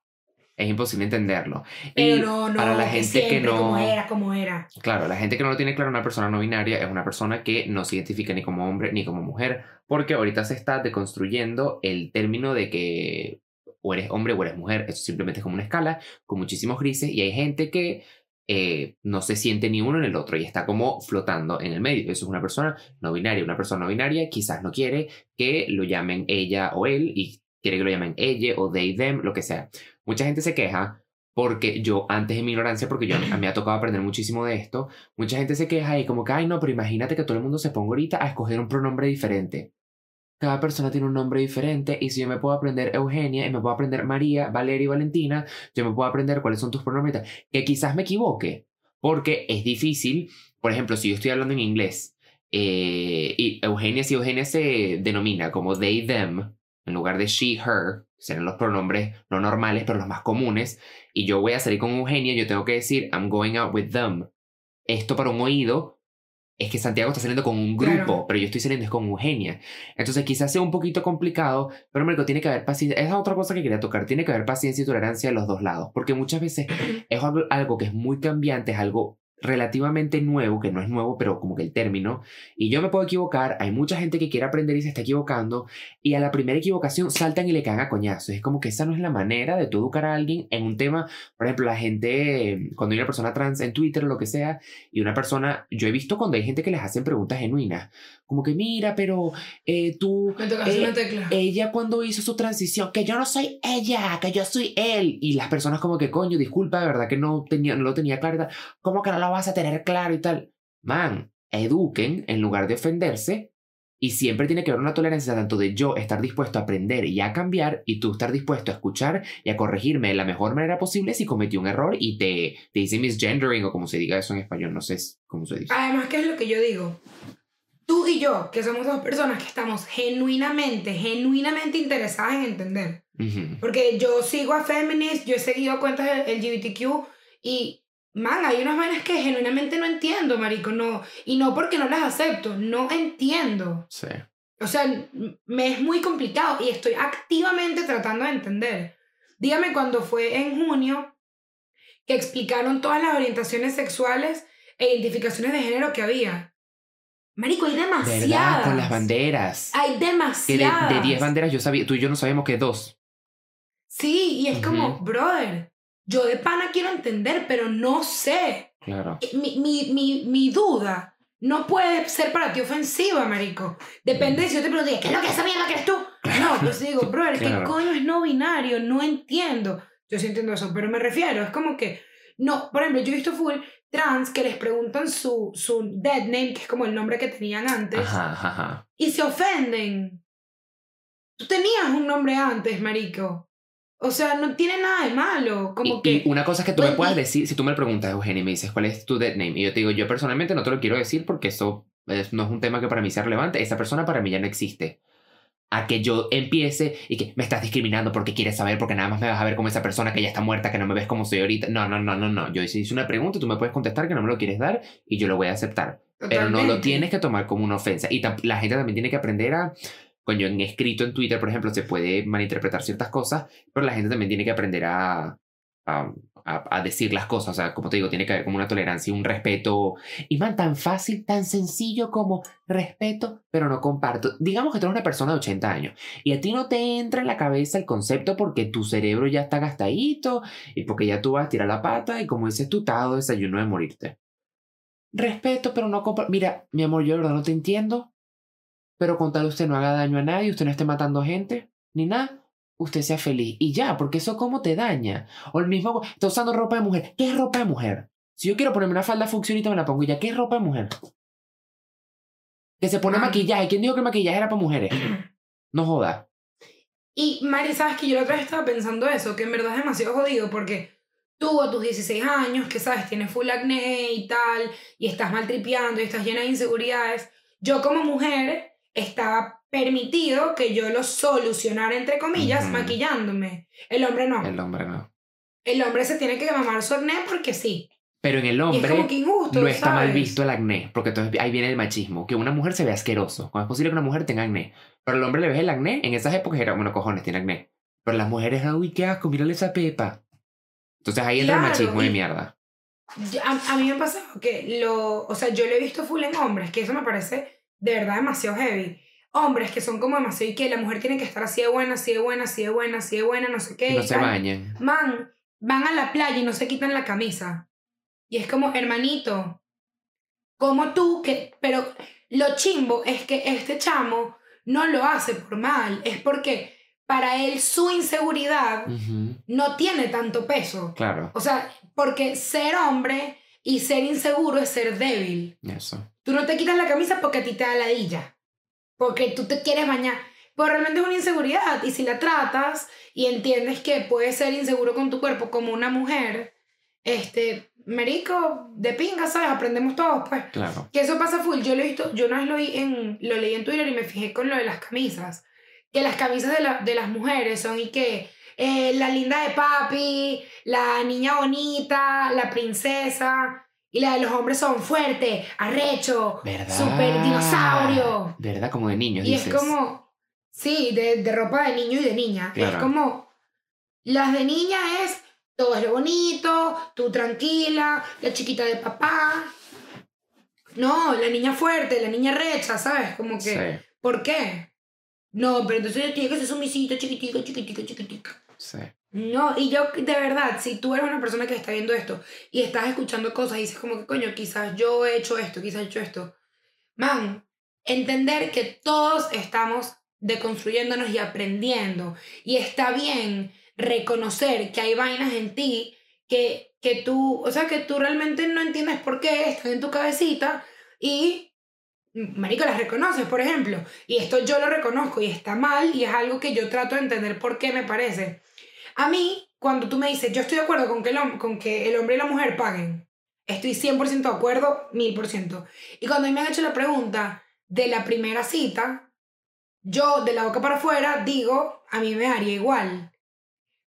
Es imposible entenderlo. Pero y no, no, para la gente que no- como era, como era. Claro, la gente que no lo tiene claro, una persona no binaria es una persona que no se identifica ni como hombre ni como mujer, porque ahorita se está deconstruyendo el término de que o eres hombre o eres mujer. Eso simplemente es como una escala con muchísimos grises y hay gente que eh, no se siente ni uno en el otro y está como flotando en el medio. Eso es una persona no binaria. Una persona no binaria quizás no quiere que lo llamen ella o él y quiere que lo llamen ella o they, them, lo que sea. Mucha gente se queja porque yo antes en mi ignorancia, porque yo me ha tocado aprender muchísimo de esto, mucha gente se queja y como que, ay no, pero imagínate que todo el mundo se ponga ahorita a escoger un pronombre diferente. Cada persona tiene un nombre diferente y si yo me puedo aprender Eugenia y me puedo aprender María, Valeria y Valentina, yo me puedo aprender cuáles son tus pronombres. Que quizás me equivoque, porque es difícil. Por ejemplo, si yo estoy hablando en inglés eh, y Eugenia, si Eugenia se denomina como they, them, en lugar de she, her, serán los pronombres no normales, pero los más comunes, y yo voy a salir con Eugenia, yo tengo que decir I'm going out with them. Esto para un oído es que Santiago está saliendo con un grupo, Claro. pero yo estoy saliendo es con Eugenia. Entonces quizás sea un poquito complicado, pero Marco, tiene que haber paciencia. Esa es otra cosa que quería tocar. Tiene que haber paciencia y tolerancia de los dos lados, porque muchas veces es algo, algo que es muy cambiante, es algo relativamente nuevo, que no es nuevo, pero como que el término, y yo me puedo equivocar, hay mucha gente que quiere aprender y se está equivocando, y a la primera equivocación saltan y le caen a coñazos. Es como que esa no es la manera de tú educar a alguien en un tema, por ejemplo, la gente, cuando hay una persona trans en Twitter o lo que sea, y una persona, yo he visto cuando hay gente que les hacen preguntas genuinas, como que mira, pero eh, tú Me Eh, una tecla. ella cuando hizo su transición, que yo no soy ella, que yo soy él. Y las personas como que, coño, disculpa, de verdad que no, tenía, no lo tenía claro. ¿Cómo que no lo vas a tener claro y tal? Man, eduquen en lugar de ofenderse. Y siempre tiene que haber una tolerancia tanto de yo estar dispuesto a aprender y a cambiar y tú estar dispuesto a escuchar y a corregirme de la mejor manera posible si cometí un error y te, te hice misgendering o como se diga eso en español, no sé cómo se dice. Además, ¿qué es lo que yo digo? Tú y yo, que somos dos personas que estamos genuinamente, genuinamente interesadas en entender. Ujú. Porque yo sigo a Feminist, yo he seguido cuentas LGBTQ y, man, hay unas vainas que genuinamente no entiendo, marico, no. Y no porque no las acepto, no entiendo. Sí. O sea, me es muy complicado y estoy activamente tratando de entender. Dígame cuando fue en junio que explicaron todas las orientaciones sexuales e identificaciones de género que había. Marico, hay demasiadas. ¿Verdad? Con las banderas. Hay Que de- demasiadas. de 10 banderas yo sabía, tú y yo no sabíamos que dos. Sí, y es como, brother, yo de pana quiero entender, pero no sé. Claro. Mi, mi, mi, mi duda no puede ser para ti ofensiva, marico. Depende de si yo te pregunto, ¿qué es lo que es esa mierda que eres tú? No, pues digo, brother, ¿qué Claro. coño es no binario? No entiendo. Yo sí entiendo eso, pero me refiero, es como que, no, por ejemplo, yo he visto full trans que les preguntan su, su dead name, que es como el nombre que tenían antes, Ajá, ajá, ajá. y se ofenden. Tú tenías un nombre antes, marico. O sea, no tiene nada de malo. Como Y, que. y una cosa es que tú me Pues, puedas y- decir, si tú me preguntas, Eugenia, y me dices cuál es tu dead name, y yo te digo, yo personalmente no te lo quiero decir porque eso es- no es un tema que para mí sea relevante, esa persona para mí ya no existe. A que yo empiece y que me estás discriminando porque quieres saber, porque nada más me vas a ver como esa persona que ya está muerta, que no me ves como soy ahorita. No, no, no, no, no. Yo hice una pregunta, tú me puedes contestar que no me lo quieres dar y yo lo voy a aceptar. Pero no lo Totalmente. tienes que tomar como una ofensa. Y la gente también tiene que aprender a. Coño, en escrito en Twitter, por ejemplo, se puede malinterpretar ciertas cosas, pero la gente también tiene que aprender a, a, decir las cosas. O sea, como te digo, tiene que haber como una tolerancia y un respeto. Y man, tan fácil, tan sencillo como respeto, pero no comparto. Digamos que tú eres una persona de 80 años y a ti no te entra en la cabeza el concepto porque tu cerebro ya está gastadito y porque ya tú vas a tirar la pata y como dices tú, estás desayuno de morirte. Respeto, pero no comparto. Mira, mi amor, yo de verdad no te entiendo, pero con tal usted no haga daño a nadie, usted no esté matando gente, ni nada, usted sea feliz. Y ya, porque eso cómo te daña. O el mismo, está usando ropa de mujer. ¿Qué es ropa de mujer? Si yo quiero ponerme una falda funcionita, me la pongo y ya. ¿Qué es ropa de mujer? Que se pone Ah. maquillaje. ¿Quién dijo que el maquillaje era para mujeres? No joda. Y Mari, sabes que yo la otra vez estaba pensando eso, que en verdad es demasiado jodido porque tú a tus 16 años, que sabes, tienes full acné y tal, y estás maltripeando y estás llena de inseguridades. Yo como mujer estaba permitido que yo lo solucionara, entre comillas, maquillándome. El hombre no. El hombre no. El hombre se tiene que mamar su acné porque sí. Pero en el Y es hombre como que injusto, no está mal visto el acné, porque entonces ahí viene el machismo, que una mujer se ve asqueroso. ¿Cómo es posible que una mujer tenga acné? Pero al hombre le ves el acné, en esas épocas era, bueno, cojones, tiene acné. Pero las mujeres, uy, qué asco, mírale esa pepa. Entonces ahí entra Claro, el machismo de mierda. A, a mí me ha pasado que lo, o sea, yo lo he visto full en hombres, que eso me parece de verdad demasiado heavy. Hombres que son como demasiado y que la mujer tiene que estar así de buena, así de buena, así de buena, así de buena, no sé qué. No y se bañan. Man, van a la playa y no se quitan la camisa. Y es como, hermanito, como tú, que, pero lo chimbo es que este chamo no lo hace por mal, es porque para él su inseguridad no tiene tanto peso. Claro, O sea, porque ser hombre y ser inseguro es ser débil. eso. Tú no te quitas la camisa porque a ti te da ladilla. Porque tú te quieres bañar. Pero realmente es una inseguridad. Y si la tratas y entiendes que puedes ser inseguro con tu cuerpo como una mujer, este, merico, de pinga, ¿sabes? Aprendemos todos, pues. Claro. Que eso pasa full. Yo lo he visto, yo una vez lo, vi en, lo leí en Twitter y me fijé con lo de las camisas. Que las camisas de, la- de las mujeres son y que eh, la linda de papi, la niña bonita, la princesa. Y la de los hombres son fuerte, arrecho, ¿Verdad? super dinosaurio. ¿Verdad? Como de niños, Y dices. es como, sí, de, de ropa de niño y de niña. Es como, las de niña es todo es lo bonito, tú tranquila, la chiquita de papá. No, la niña fuerte, la niña recha, ¿sabes? Como que, Sí, ¿por qué? No, pero entonces tiene que ser sumisita, chiquitica, chiquitica, chiquitica. sí. No, y yo, de verdad, si tú eres una persona que está viendo esto y estás escuchando cosas y dices como que, coño, quizás yo he hecho esto, quizás he hecho esto. Man, entender que todos estamos deconstruyéndonos y aprendiendo. Y está bien reconocer que hay vainas en ti que, que tú, o sea, que tú realmente no entiendes por qué están en tu cabecita y, marico, las reconoces, por ejemplo. Y esto yo lo reconozco y está mal y es algo que yo trato de entender por qué me parece. A mí, cuando tú me dices, yo estoy de acuerdo con que el, hombre y la mujer paguen, estoy 100% de acuerdo, 1000%. Y cuando me han hecho la pregunta de la primera cita, yo de la boca para afuera digo, a mí me daría igual.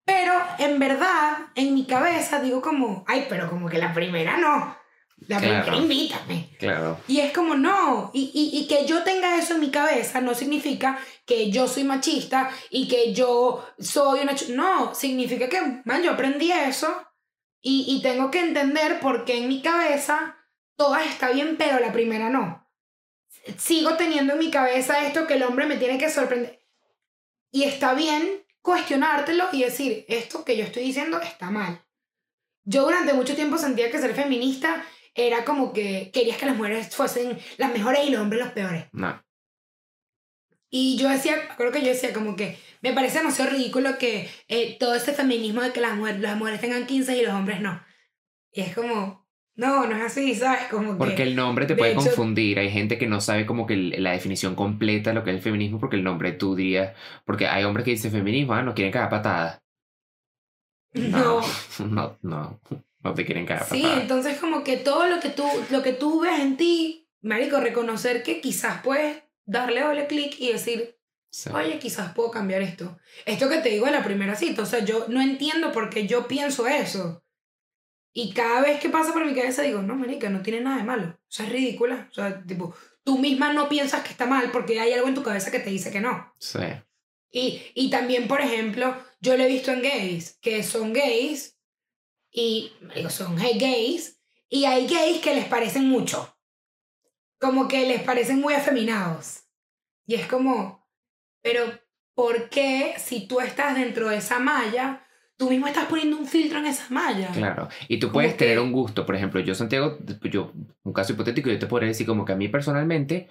Pero en verdad, en mi cabeza digo como, ay, pero como que la primera no. La Claro. invítame. Claro. Y es como, no, y, y, y que yo tenga eso en mi cabeza no significa que yo soy machista y que yo soy una... No, significa que, man, yo aprendí eso y, y tengo que entender por qué en mi cabeza todas está bien, pero la primera no. Sigo teniendo en mi cabeza esto que el hombre me tiene que sorprender. Y está bien cuestionártelo y decir, esto que yo estoy diciendo está mal. Yo durante mucho tiempo sentía que ser feminista era como que querías que las mujeres fuesen las mejores y los hombres los peores. No. Y yo decía, creo que yo decía como que me parece demasiado ridículo que eh, todo este feminismo de que las mujeres, las mujeres tengan 15 y los hombres no. Y es como, no, no es así, ¿sabes? Como que... Porque el nombre te de puede hecho- confundir. Hay gente que no sabe como que la definición completa de lo que es el feminismo porque el nombre tú dirías... Porque hay hombres que dicen feminismo, ah, no quieren cagar patadas. No. No, no. No te quieren cagar Sí, entonces como que todo lo que tú, lo que tú ves en ti, marico, reconocer que quizás puedes darle doble clic y decir, Sí. oye, quizás puedo cambiar esto. Esto que te digo en la primera cita, o sea, yo no entiendo por qué yo pienso eso. Y cada vez que pasa por mi cabeza digo, no, marica, no tiene nada de malo. O sea, es ridícula. O sea, tipo, tú misma no piensas que está mal porque hay algo en tu cabeza que te dice que no. Sí. Y, y también, por ejemplo, yo lo he visto en gays, que son gays y marico, son gays, y hay gays que les parecen mucho. Como que les parecen muy afeminados. Y es como, pero ¿por qué si tú estás dentro de esa malla, tú mismo estás poniendo un filtro en esa malla? Claro. Y tú puedes tener que- un gusto. Por ejemplo, yo, Santiago, yo, un caso hipotético, yo te podría decir como que a mí personalmente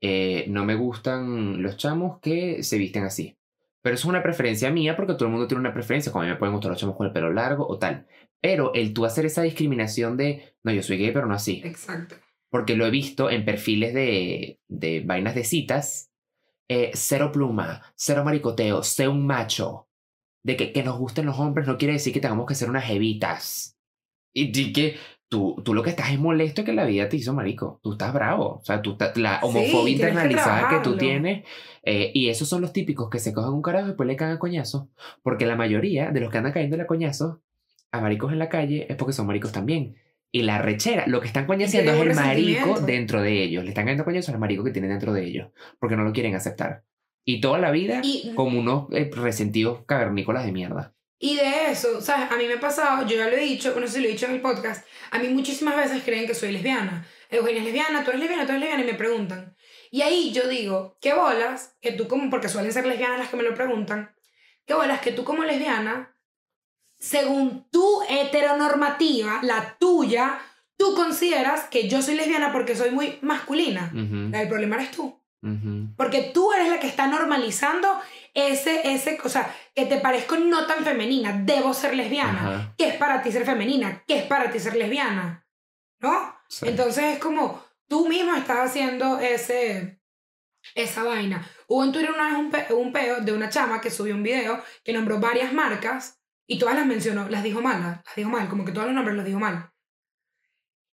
eh, no me gustan los chamos que se visten así. Pero eso es una preferencia mía porque todo el mundo tiene una preferencia. Como a mí me pueden gustar los chamos con el pelo largo o tal. Pero el tú hacer esa discriminación de, no, yo soy gay, pero no así. Exacto. Porque lo he visto en perfiles de, de vainas de citas. eh, cero pluma, cero maricoteo, sé un macho. De que, que nos gusten los hombres no quiere decir que tengamos que ser unas jevitas. Y di que, tú, tú lo que estás es molesto que la vida te hizo marico. Tú estás bravo. O sea, tú estás, la homofobia que internalizada que, tú trabajarlo. tienes. eh, y esos son los típicos que se cogen un carajo y después le cagan coñazo. Porque la mayoría de los que andan cayendo a coñazo a maricos en la calle es porque son maricos también. Y la rechera, lo que están coñaciendo es el marico dentro de ellos. Le están cayendo coñazo al marico que tienen dentro de ellos. Porque no lo quieren aceptar. Y toda la vida Y, como unos eh, resentidos cavernícolas de mierda. y de eso, ¿sabes? A mí me ha pasado, yo ya lo he dicho, no sé si lo he dicho en el podcast, a mí muchísimas veces creen que soy lesbiana. Eugenia es lesbiana, tú eres lesbiana, tú eres lesbiana, y me preguntan. Y ahí yo digo, ¿qué bolas? Que tú como, porque suelen ser lesbianas las que me lo preguntan, ¿qué bolas que tú como lesbiana, según tu heteronormativa, la tuya, tú consideras que yo soy lesbiana porque soy muy masculina? El problema eres tú. Porque tú eres la que está normalizando ese, ese, o sea, que te parezco no tan femenina, debo ser lesbiana. Ajá, ¿Qué es para ti ser femenina? ¿Qué es para ti ser lesbiana? ¿No? sí. Entonces es como tú mismo estás haciendo ese, esa vaina. Hubo en Twitter una vez un, pe- un peo de una chama que subió un video que nombró varias marcas y todas las mencionó, las dijo mal, las dijo mal, como que todos los nombres los dijo mal.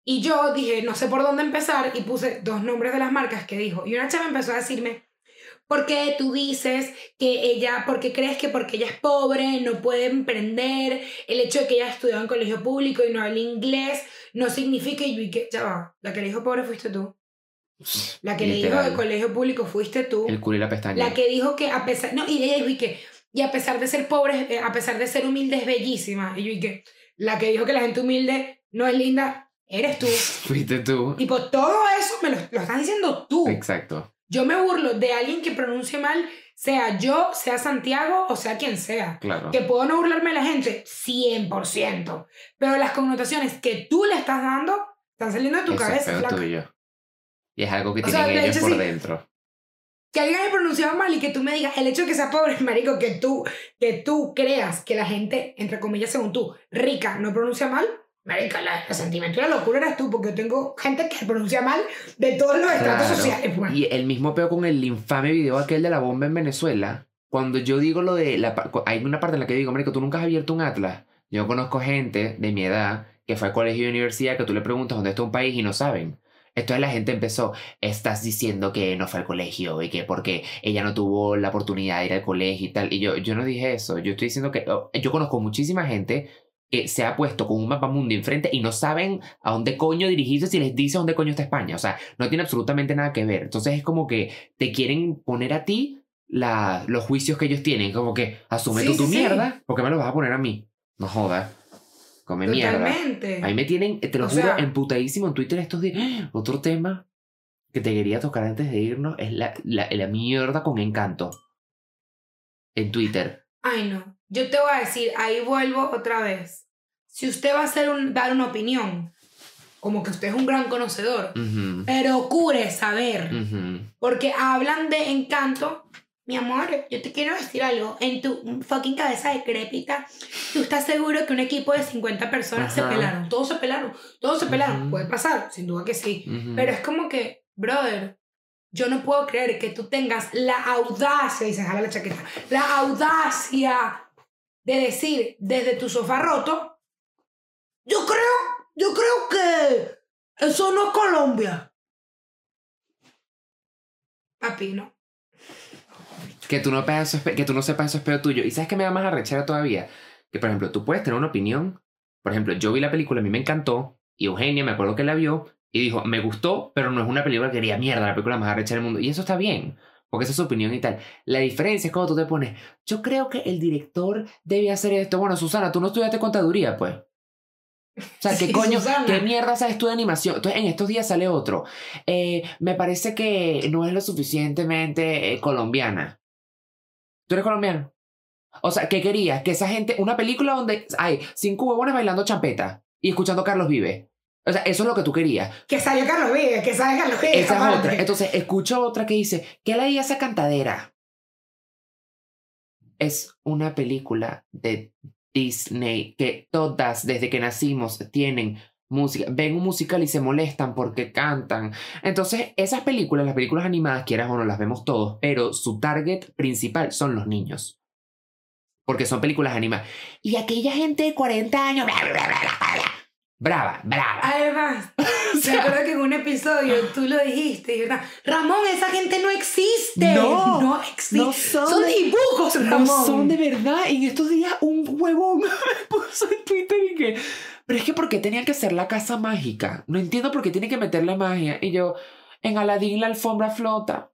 Y yo dije, no sé por dónde empezar y puse dos nombres de las marcas que dijo. Y una chama empezó a decirme, ¿por qué tú dices que ella, porque crees que porque ella es pobre, no puede emprender, el hecho de que ella estudió en colegio público y no habla inglés, no significa y yo, y que, ya va, la que le dijo pobre fuiste tú. La que le dijo Literal. de colegio público fuiste tú. El culo y la pestaña. La que dijo que a pesar, no, y ella dijo y que, y a pesar de ser pobre, eh, a pesar de ser humilde es bellísima. Y yo que, la que dijo que la gente humilde no es linda, eres tú. Fuiste tú. Tipo, todo eso me lo, lo estás diciendo tú. Exacto. Yo me burlo de alguien que pronuncie mal, sea yo, sea Santiago o sea quien sea. Claro. Que puedo no burlarme de la gente, 100%. Pero las connotaciones que tú le estás dando están saliendo de tu es cabeza, flaca. tuyo. Y es algo que O sea, tienen de ellos hecho, por sí. dentro. Que alguien haya pronunciado mal y que tú me digas, el hecho de que sea pobre, marico, que tú, que tú creas que la gente, entre comillas, según tú, rica, no pronuncia mal, marica, la, sentimiento y la locura eres tú, porque yo tengo gente que pronuncia mal de todos los estratos Claro. sociales. pues. Y el mismo peo con el infame video aquel de la bomba en Venezuela. Cuando yo digo lo de la hay una parte en la que digo, marico, tú nunca has abierto un atlas. Yo conozco gente de mi edad que fue a colegio y universidad que tú le preguntas dónde está un país y no saben. Entonces la gente empezó, estás diciendo que no fue al colegio y que porque ella no tuvo la oportunidad de ir al colegio y tal. Y yo, yo no dije eso. Yo estoy diciendo que oh, yo conozco muchísima gente que se ha puesto con un mapa mundo enfrente y no saben a dónde coño dirigirse si les dice dónde coño está España. O sea, no tiene absolutamente nada que ver. Entonces es como que te quieren poner a ti la, los juicios que ellos tienen. Como que asume Sí, tú tu sí, sí. mierda, porque me lo vas a poner a mí? No jodas. Come mierda. Totalmente. Ahí me tienen, te lo O juro, sea- emputadísimo en Twitter estos días. ¡Ah! Otro tema que te quería tocar antes de irnos es la, la, la mierda con encanto. En Twitter. Ay, no. Yo te voy a decir, ahí vuelvo otra vez. Si usted va a hacer un, dar una opinión, como que usted es un gran conocedor, Ujú, procure saber. ujú. Porque hablan de encanto. Mi amor, yo te quiero decir algo. En tu fucking cabeza decrépita, tú estás seguro que un equipo de 50 personas se pelaron. Todos se pelaron. Todos se pelaron. Puede pasar, sin duda que sí. Pero es como que, brother, yo no puedo creer que tú tengas la audacia, y se jala la chaqueta, la audacia de decir desde tu sofá roto, yo creo, yo creo que eso no es Colombia. Papi, no. Que tú no, pegas eso que tú no sepas eso es peor tuyo. ¿Y sabes qué me da más arrechera todavía? Que, por ejemplo, tú puedes tener una opinión. Por ejemplo, yo vi la película, a mí me encantó. Y Eugenia, me acuerdo que la vio. Y dijo, me gustó, pero no es una película que diría mierda, la película más arrecha del mundo. Y eso está bien. Porque esa es su opinión y tal. La diferencia es cuando tú te pones, yo creo que el director debe hacer esto. Bueno, Susana, tú no estudiaste contaduría, pues. O sea, ¿qué Sí, coño? Susana. ¿Qué mierda sabes tú de animación? Entonces, en estos días sale otro. Eh, me parece que no es lo suficientemente eh, colombiana. ¿Tú eres colombiano? O sea, ¿qué querías? Que esa gente, una película donde hay cinco huevones bailando champeta y escuchando a Carlos Vive. O sea, eso es lo que tú querías. Que salió Carlos Vives, que sale Carlos Vives. Esa es aparte. otra. Entonces, escucho otra que dice, ¿qué le di a esa cantadera? Es una película de Disney que todas, desde que nacimos, tienen música. Ven un musical y se molestan porque cantan. Entonces, esas películas, las películas animadas, quieras o no, las vemos todos, pero su target principal son los niños. Porque son películas animadas. Y aquella gente de 40 años, bla, bla, bla, bla, bla, Brava, brava. Además, me acuerdo que en un episodio tú lo dijiste, ¿verdad? Ramón, esa gente no existe. No, no existe. no son son dibujos, Ramón. No son de verdad. En estos días un huevón me puso en Twitter y que... Pero es que ¿por qué tenían que ser la casa mágica? No entiendo por qué tienen que meterle magia. Y yo, en Aladdin la alfombra flota.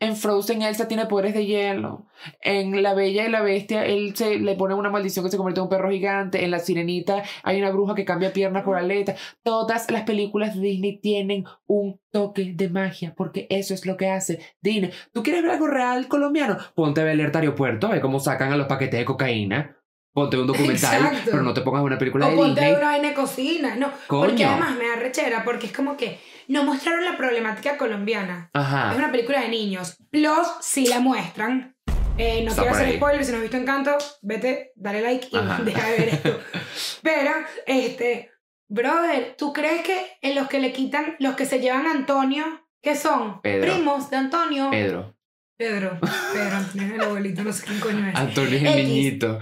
En Frozen Elsa tiene poderes de hielo. En La Bella y la Bestia él se le pone una maldición que se convierte en un perro gigante. En La Sirenita hay una bruja que cambia piernas por aletas. Todas las películas de Disney tienen un toque de magia porque eso es lo que hace Disney. ¿Tú quieres ver algo real colombiano? Ponte a ver Alerta Aeropuerto, ve cómo sacan a los paquetes de cocaína. Ponte un documental, Exacto. pero no te pongas una película de O ponte Disney. una vaina de cocina. No, porque Coño. además me da rechera, porque es como que no mostraron la problemática colombiana. Es Ajá. una película de niños. Plus, sí la muestran. Eh, no Está quiero hacer ahí. spoilers, si no has visto Encanto, vete, dale like y Ajá. deja de ver esto. Pero, este, brother, ¿tú crees que en los que le quitan, los que se llevan a Antonio, ¿qué son? Pedro. Primos de Antonio. Pedro. Pedro. Pedro, Antonio es el abuelito, no sé quién coño es. Antonio es el X. niñito.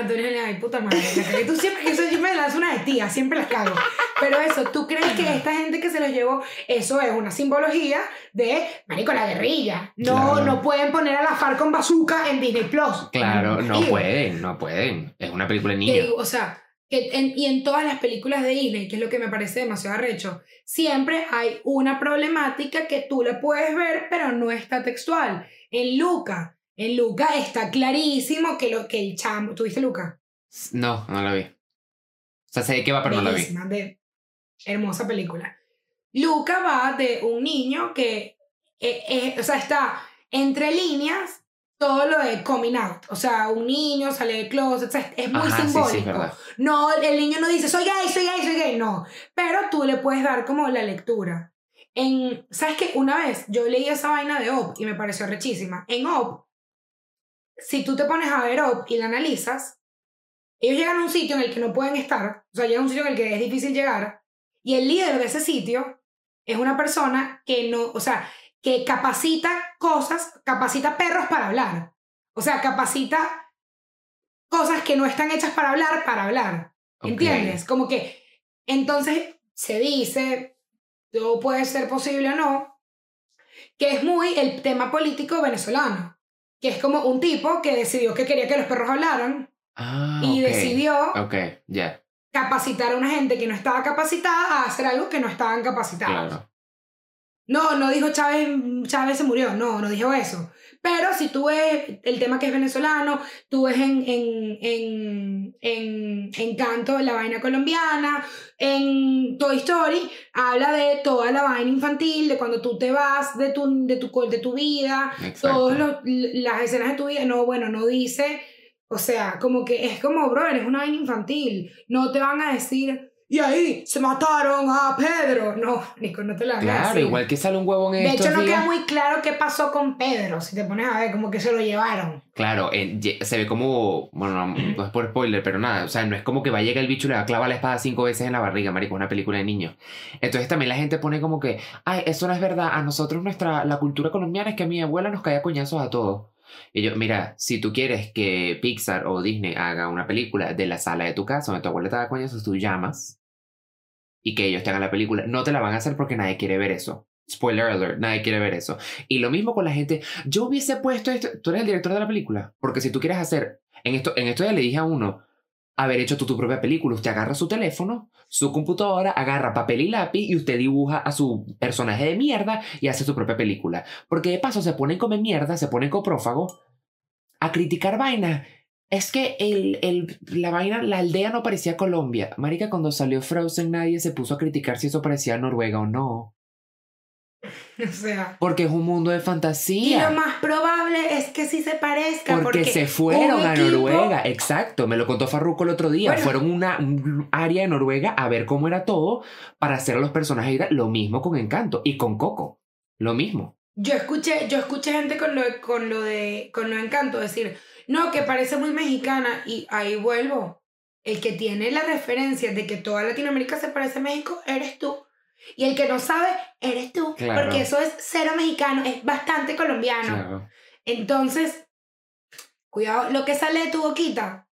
Antonio es el, ay, puta madre, la cagué. Tú siempre, eso yo me lanzo una de tía, siempre las cago. Pero eso, ¿tú crees que esta gente que se los llevó, eso es una simbología de, marico, la guerrilla? No, Claro. no pueden poner a la FARC con bazooka en Disney Plus. Claro, no Y- pueden, no pueden. Es una película niños. digo, o sea, que en- y en todas las películas de Disney, que es lo que me parece demasiado arrecho, siempre hay una problemática que tú la puedes ver, pero no está textual. En Luca, en Luca está clarísimo que, lo, que el chamo, ¿tuviste Luca? No, no la vi. O sea, sé de qué va, pero no la vi. De hermosa película. Luca va de un niño que, eh, eh, o sea, está entre líneas todo lo de coming out. O sea, un niño sale del closet, o sea, es muy Ajá, sí, sí, simbólico. es no, el niño no dice, soy gay, soy gay, soy gay, no. Pero tú le puedes dar como la lectura. En, ¿Sabes qué? Una vez yo leí esa vaina de OP y me pareció rechísima. En OP, si tú te pones a ver y la analizas, ellos llegan a un sitio en el que no pueden estar, o sea, llegan a un sitio en el que es difícil llegar, y el líder de ese sitio es una persona que no, o sea, que capacita cosas, capacita perros para hablar. O sea, capacita cosas que no están hechas para hablar, para hablar. ¿Entiendes? Como que entonces se dice, todo puede ser posible o no, que es muy el tema político venezolano, que es como un tipo que decidió que quería que los perros hablaran Ah, y decidió capacitar a una gente que no estaba capacitada a hacer algo que no estaban capacitados. claro. No, no dijo Chávez, Chávez se murió, no, no dijo eso. Pero si tú ves el tema que es venezolano, tú ves en, en, en, en Encanto la vaina colombiana, en Toy Story habla de toda la vaina infantil, de cuando tú te vas de tu, de tu, de tu vida, Exacto. todas las escenas de tu vida, no, bueno, no dice, o sea, como que es como, bro, eres una vaina infantil, no te van a decir, y ahí se mataron a Pedro, no, Nico, no te la Claro, decir. igual que sale un huevón en De estos hecho, no días. queda muy claro qué pasó con Pedro, si te pones a ver, como que se lo llevaron. Claro, eh, se ve como, bueno, no, no es por spoiler, pero nada, o sea, no es como que va a llegar el bicho y le va a clavar la espada cinco veces en la barriga, marico, es una película de niños. Entonces también la gente pone como que, ay, eso no es verdad, a nosotros nuestra, la cultura colombiana es que a mi abuela nos caía coñazos a todos. Y yo, mira, si tú quieres que Pixar o Disney haga una película de la sala de tu casa donde tu abuela te da coñazos, tú llamas y que ellos te hagan la película. No te la van a hacer porque nadie quiere ver eso. Spoiler alert, nadie quiere ver eso. Y lo mismo con la gente. Yo hubiese puesto esto. Tú eres el director de la película. Porque si tú quieres hacer. En esto, en esto ya le dije a uno. Haber hecho tú tu propia película. Usted agarra su teléfono, su computadora, agarra papel y lápiz y usted dibuja a su personaje de mierda y hace su propia película. Porque de paso se ponen come mierda, se ponen coprófago a criticar vainas. Es que el, el, la vaina, la aldea no parecía Colombia. Marica, cuando salió Frozen nadie se puso a criticar si eso parecía Noruega o no. O sea. Porque es un mundo de Y lo fantasía. más probable es que sí se parezca. Porque, Porque, se fueron a equipo- Noruega. Exacto, me lo contó Farruko el otro día. Bueno. Fueron a una un área de Noruega a ver cómo era todo para hacer a los personajes. Lo mismo con Encanto y con Coco. Lo mismo. Yo escuché, yo escuché gente con lo, de- con lo de con lo de encanto decir, no, que parece muy mexicana, y ahí vuelvo. El que tiene la referencia de que toda Latinoamérica se parece a México, eres tú. Y el que no sabe, eres tú. Claro. Porque eso es cero mexicano, es bastante colombiano. Claro. Entonces, cuidado, lo que sale de tu boquita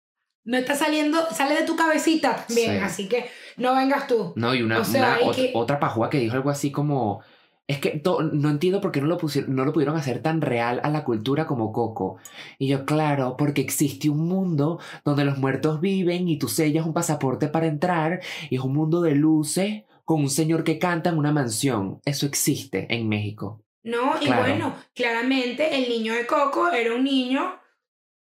no está saliendo, sale de tu cabecita también, Sí. así que no vengas tú. No, y una, O sea, una hay ot- que- otra pajúa que dijo algo así como. Es que to- no entiendo por qué no lo, pusieron, no lo pudieron hacer tan real a la cultura como Coco. Y yo, claro, porque existe un mundo donde los muertos viven y tú sellas un pasaporte para entrar y es un mundo de luces con un señor que canta en una mansión. Eso existe en México. No, y bueno, claramente el niño de Coco era un niño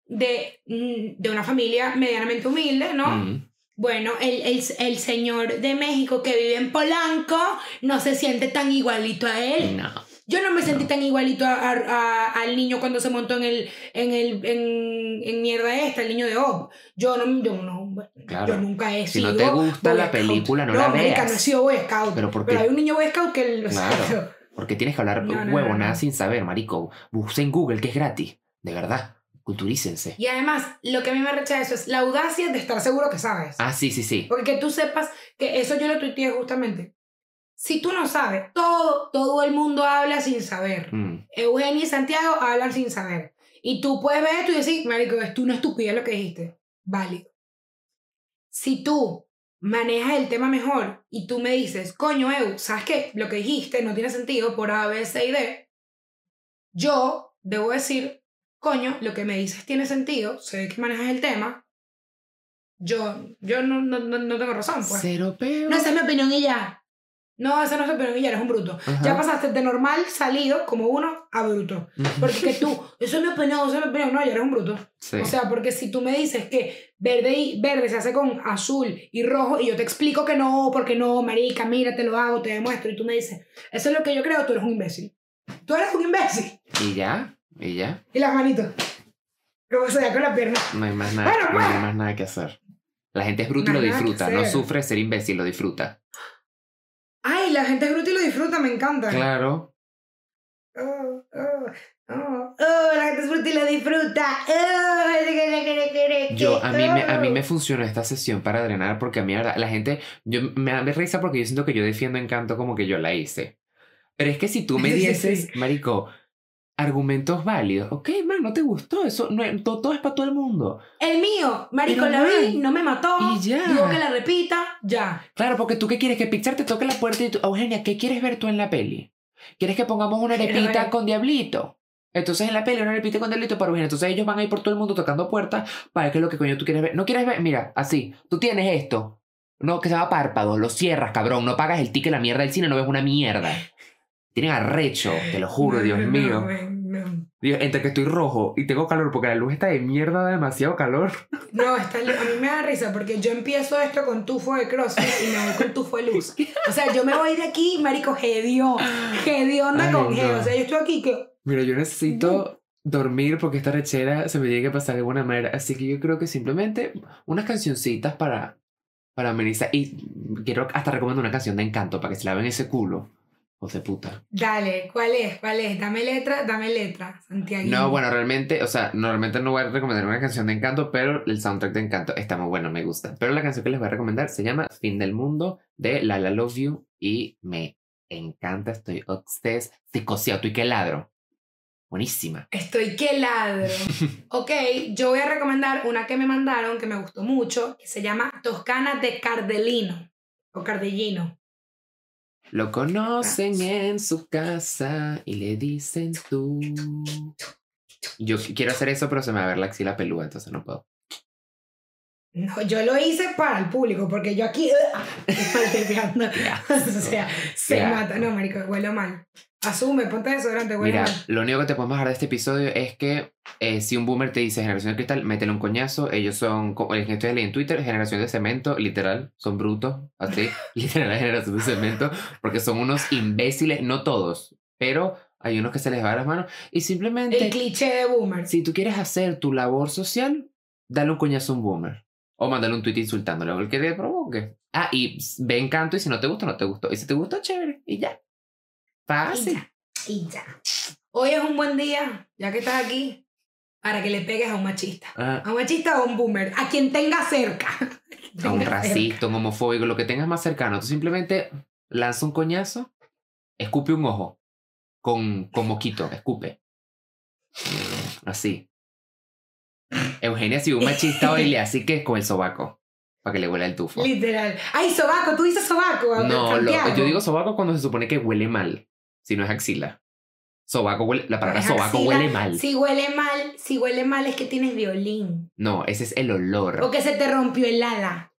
de, mm, de una familia medianamente humilde, ¿no? Mm. Bueno, el, el, el señor de México que vive en Polanco no se siente tan igualito a él. No. Yo no me sentí No. tan igualito a- a- a- al niño cuando se montó en el en el en, en mierda esta, el niño de Ob. Yo no, yo no, Claro. yo nunca he Si sido no te gusta la película, no, no la veas. no he sido Boy Scout. Pero ¿por qué? hay un niño Boy Scout que o sea, Claro. Porque tienes que hablar No, no, no. sin saber, marico. Busca en Google, que es gratis. De verdad. Culturícense. Y además, lo que a mí me rechaza eso es la audacia de estar seguro que sabes. Ah, sí, sí, sí. Porque que tú sepas que eso yo lo tuiteé justamente. Si tú no sabes, todo, todo el mundo habla sin saber. Mm. Eugenia y Santiago hablan sin saber. Y tú puedes ver esto y decir, marico, es tú una estupidez lo que dijiste. Válido. Si tú manejas el tema mejor y tú me dices, coño, Eu, ¿sabes qué? Lo que dijiste no tiene sentido por A, B, C y D. Yo debo decir, coño, lo que me dices tiene sentido, sé que manejas el tema. Yo, yo no, no, no, no tengo razón, pues. Cero peo. No, esa es mi opinión y ya. No, esa no es tu opinión y ya, eres un bruto. Ajá. Ya pasaste de normal, salido, como uno, a bruto. Porque que tú, eso es mi opinión, eso es mi opinión, no, ya eres un bruto. Sí. O sea, porque si tú me dices que verde y verde se hace con azul y rojo y yo te explico que no, porque no, marica, mira, te lo hago, te demuestro y tú me dices, eso es lo que yo creo, tú eres un imbécil. Tú eres un imbécil. y ya, y ya. Y las manitos. Como sea, con la pierna. No hay más nada, no hay más nada que hacer. La gente es bruta y No lo disfruta. No sufre ser imbécil, lo disfruta. Ay, la gente es bruta y lo disfruta, me encanta. Claro. Oh, oh, oh, oh, la gente es bruta y lo disfruta. Oh, Yo, a mí, me, a mí oh. me funcionó esta sesión para drenar porque a mí, la la gente, yo, me da risa porque yo siento que yo defiendo Encanto como que yo la hice. Pero es que si tú me sí. marico, argumentos válidos, ok, man, no te gustó, eso no, todo, todo es para todo el mundo. El mío, marico, Pero la vi, no me mató. Y ya. Digo que la repita, ya. Claro, porque tú qué quieres, que Pixar te toque la puerta y tú, Eugenia, ¿qué quieres ver tú en la peli? ¿Quieres que pongamos una arepita con diablito? Entonces en la peli una arepita con diablito para Eugenia. Entonces ellos van a ir por todo el mundo tocando puertas para ver qué es lo que coño tú quieres ver. No quieres ver, mira, así, tú tienes esto. No, que se llama párpado, lo cierras, cabrón, no pagas el ticket, la mierda del cine, no ves una mierda. Tienen arrecho, te lo juro, No, Dios no, mío. no. Dios, entre que estoy rojo y tengo calor porque la luz está de mierda, da demasiado calor. No, está, a mí me da risa porque yo empiezo esto con tufo de crossfit y me voy con tufo de luz. O sea, yo me voy de aquí, marico, hedio. Hedionda Ay, con G. no. O sea, yo estoy aquí que... Mira, yo necesito dormir porque esta rechera se me tiene que pasar de alguna manera. Así que yo creo que simplemente unas cancioncitas para, para amenizar. Y quiero hasta recomendar una canción de encanto para que se laven ese culo. O de puta. Dale, ¿cuál es? ¿Cuál es? Dame letra, dame letra, Santiago. No, bueno, realmente, o sea, normalmente no voy a recomendar una canción de encanto, pero el soundtrack de encanto está muy bueno, me gusta. Pero la canción que les voy a recomendar se llama Fin del Mundo de La La Love You y me encanta, estoy obsessed, psicoseado, estoy que ladro. Buenísima. Estoy que ladro. ok, yo voy a recomendar una que me mandaron que me gustó mucho, que se llama Toscana de Cardellino. O Cardellino. Lo conocen en su casa y le dicen tú. Yo quiero hacer eso, pero se me va a ver la axila pelúa, entonces no puedo. No, yo lo hice para el público, porque yo aquí limpiando. o sea, se mata. No, marico, huele mal. Asume, ponte desodorante, huele Mira, lo único que te podemos dejar de este episodio es que eh, si un boomer te dice generación de cristal, métele un coñazo. Ellos son, estoy leyendo en Twitter, generación de cemento, literal, son brutos, así, literal, generación de cemento, porque son unos imbéciles, no todos, pero hay unos que se les va de las manos. Y simplemente. El cliché de boomer. Si tú quieres hacer tu labor social, dale un coñazo a un boomer. O mándale un tweet insultándole o el que te provoque. Ah, y ve encanto y si no te gusta, no te gustó. Y si te gustó, chévere. Y ya. Y Fácil. ya, y ya. Hoy es un buen día, ya que estás aquí, para que le pegues a un machista. Ah, A un machista o a un boomer, a quien tenga cerca. a un Tenga cerca. racista, un homofóbico, lo que tengas más cercano. Tú simplemente lanza un coñazo, escupe un ojo. Con, con moquito, escupe. Así. Eugenia, si un machista hoy le así que es con el sobaco. Para que le huela el tufo. Literal. ¡Ay, sobaco! ¿Tú dices sobaco? No, lo- yo digo sobaco cuando se supone que huele mal. Si no es axila. Sobaco huele. La palabra sobaco axila. huele mal. Si huele mal, si huele mal es que tienes violín. No, ese es el olor. O que se te rompió el ala.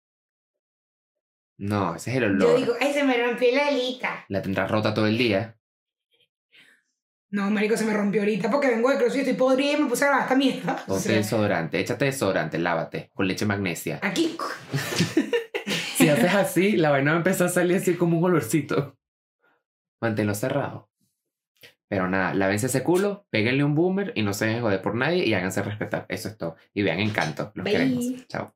No, ese es el Yo olor. digo, ay, se me rompió la alita. La tendrás rota todo el día. No, marico, se me rompió ahorita porque vengo de CrossFit, estoy podrida y me puse a grabar esta mierda. O Ponte sea, desodorante. Échate desodorante, lávate. Con leche magnesia. aquí. Si haces así, la vaina va a empezar a salir así como un olorcito. Manténlo cerrado. Pero nada, lávense ese culo, péguenle un boomer y no se dejen joder por nadie y háganse respetar. Eso es todo. Y vean Encanto. Los Bye. queremos. Chao.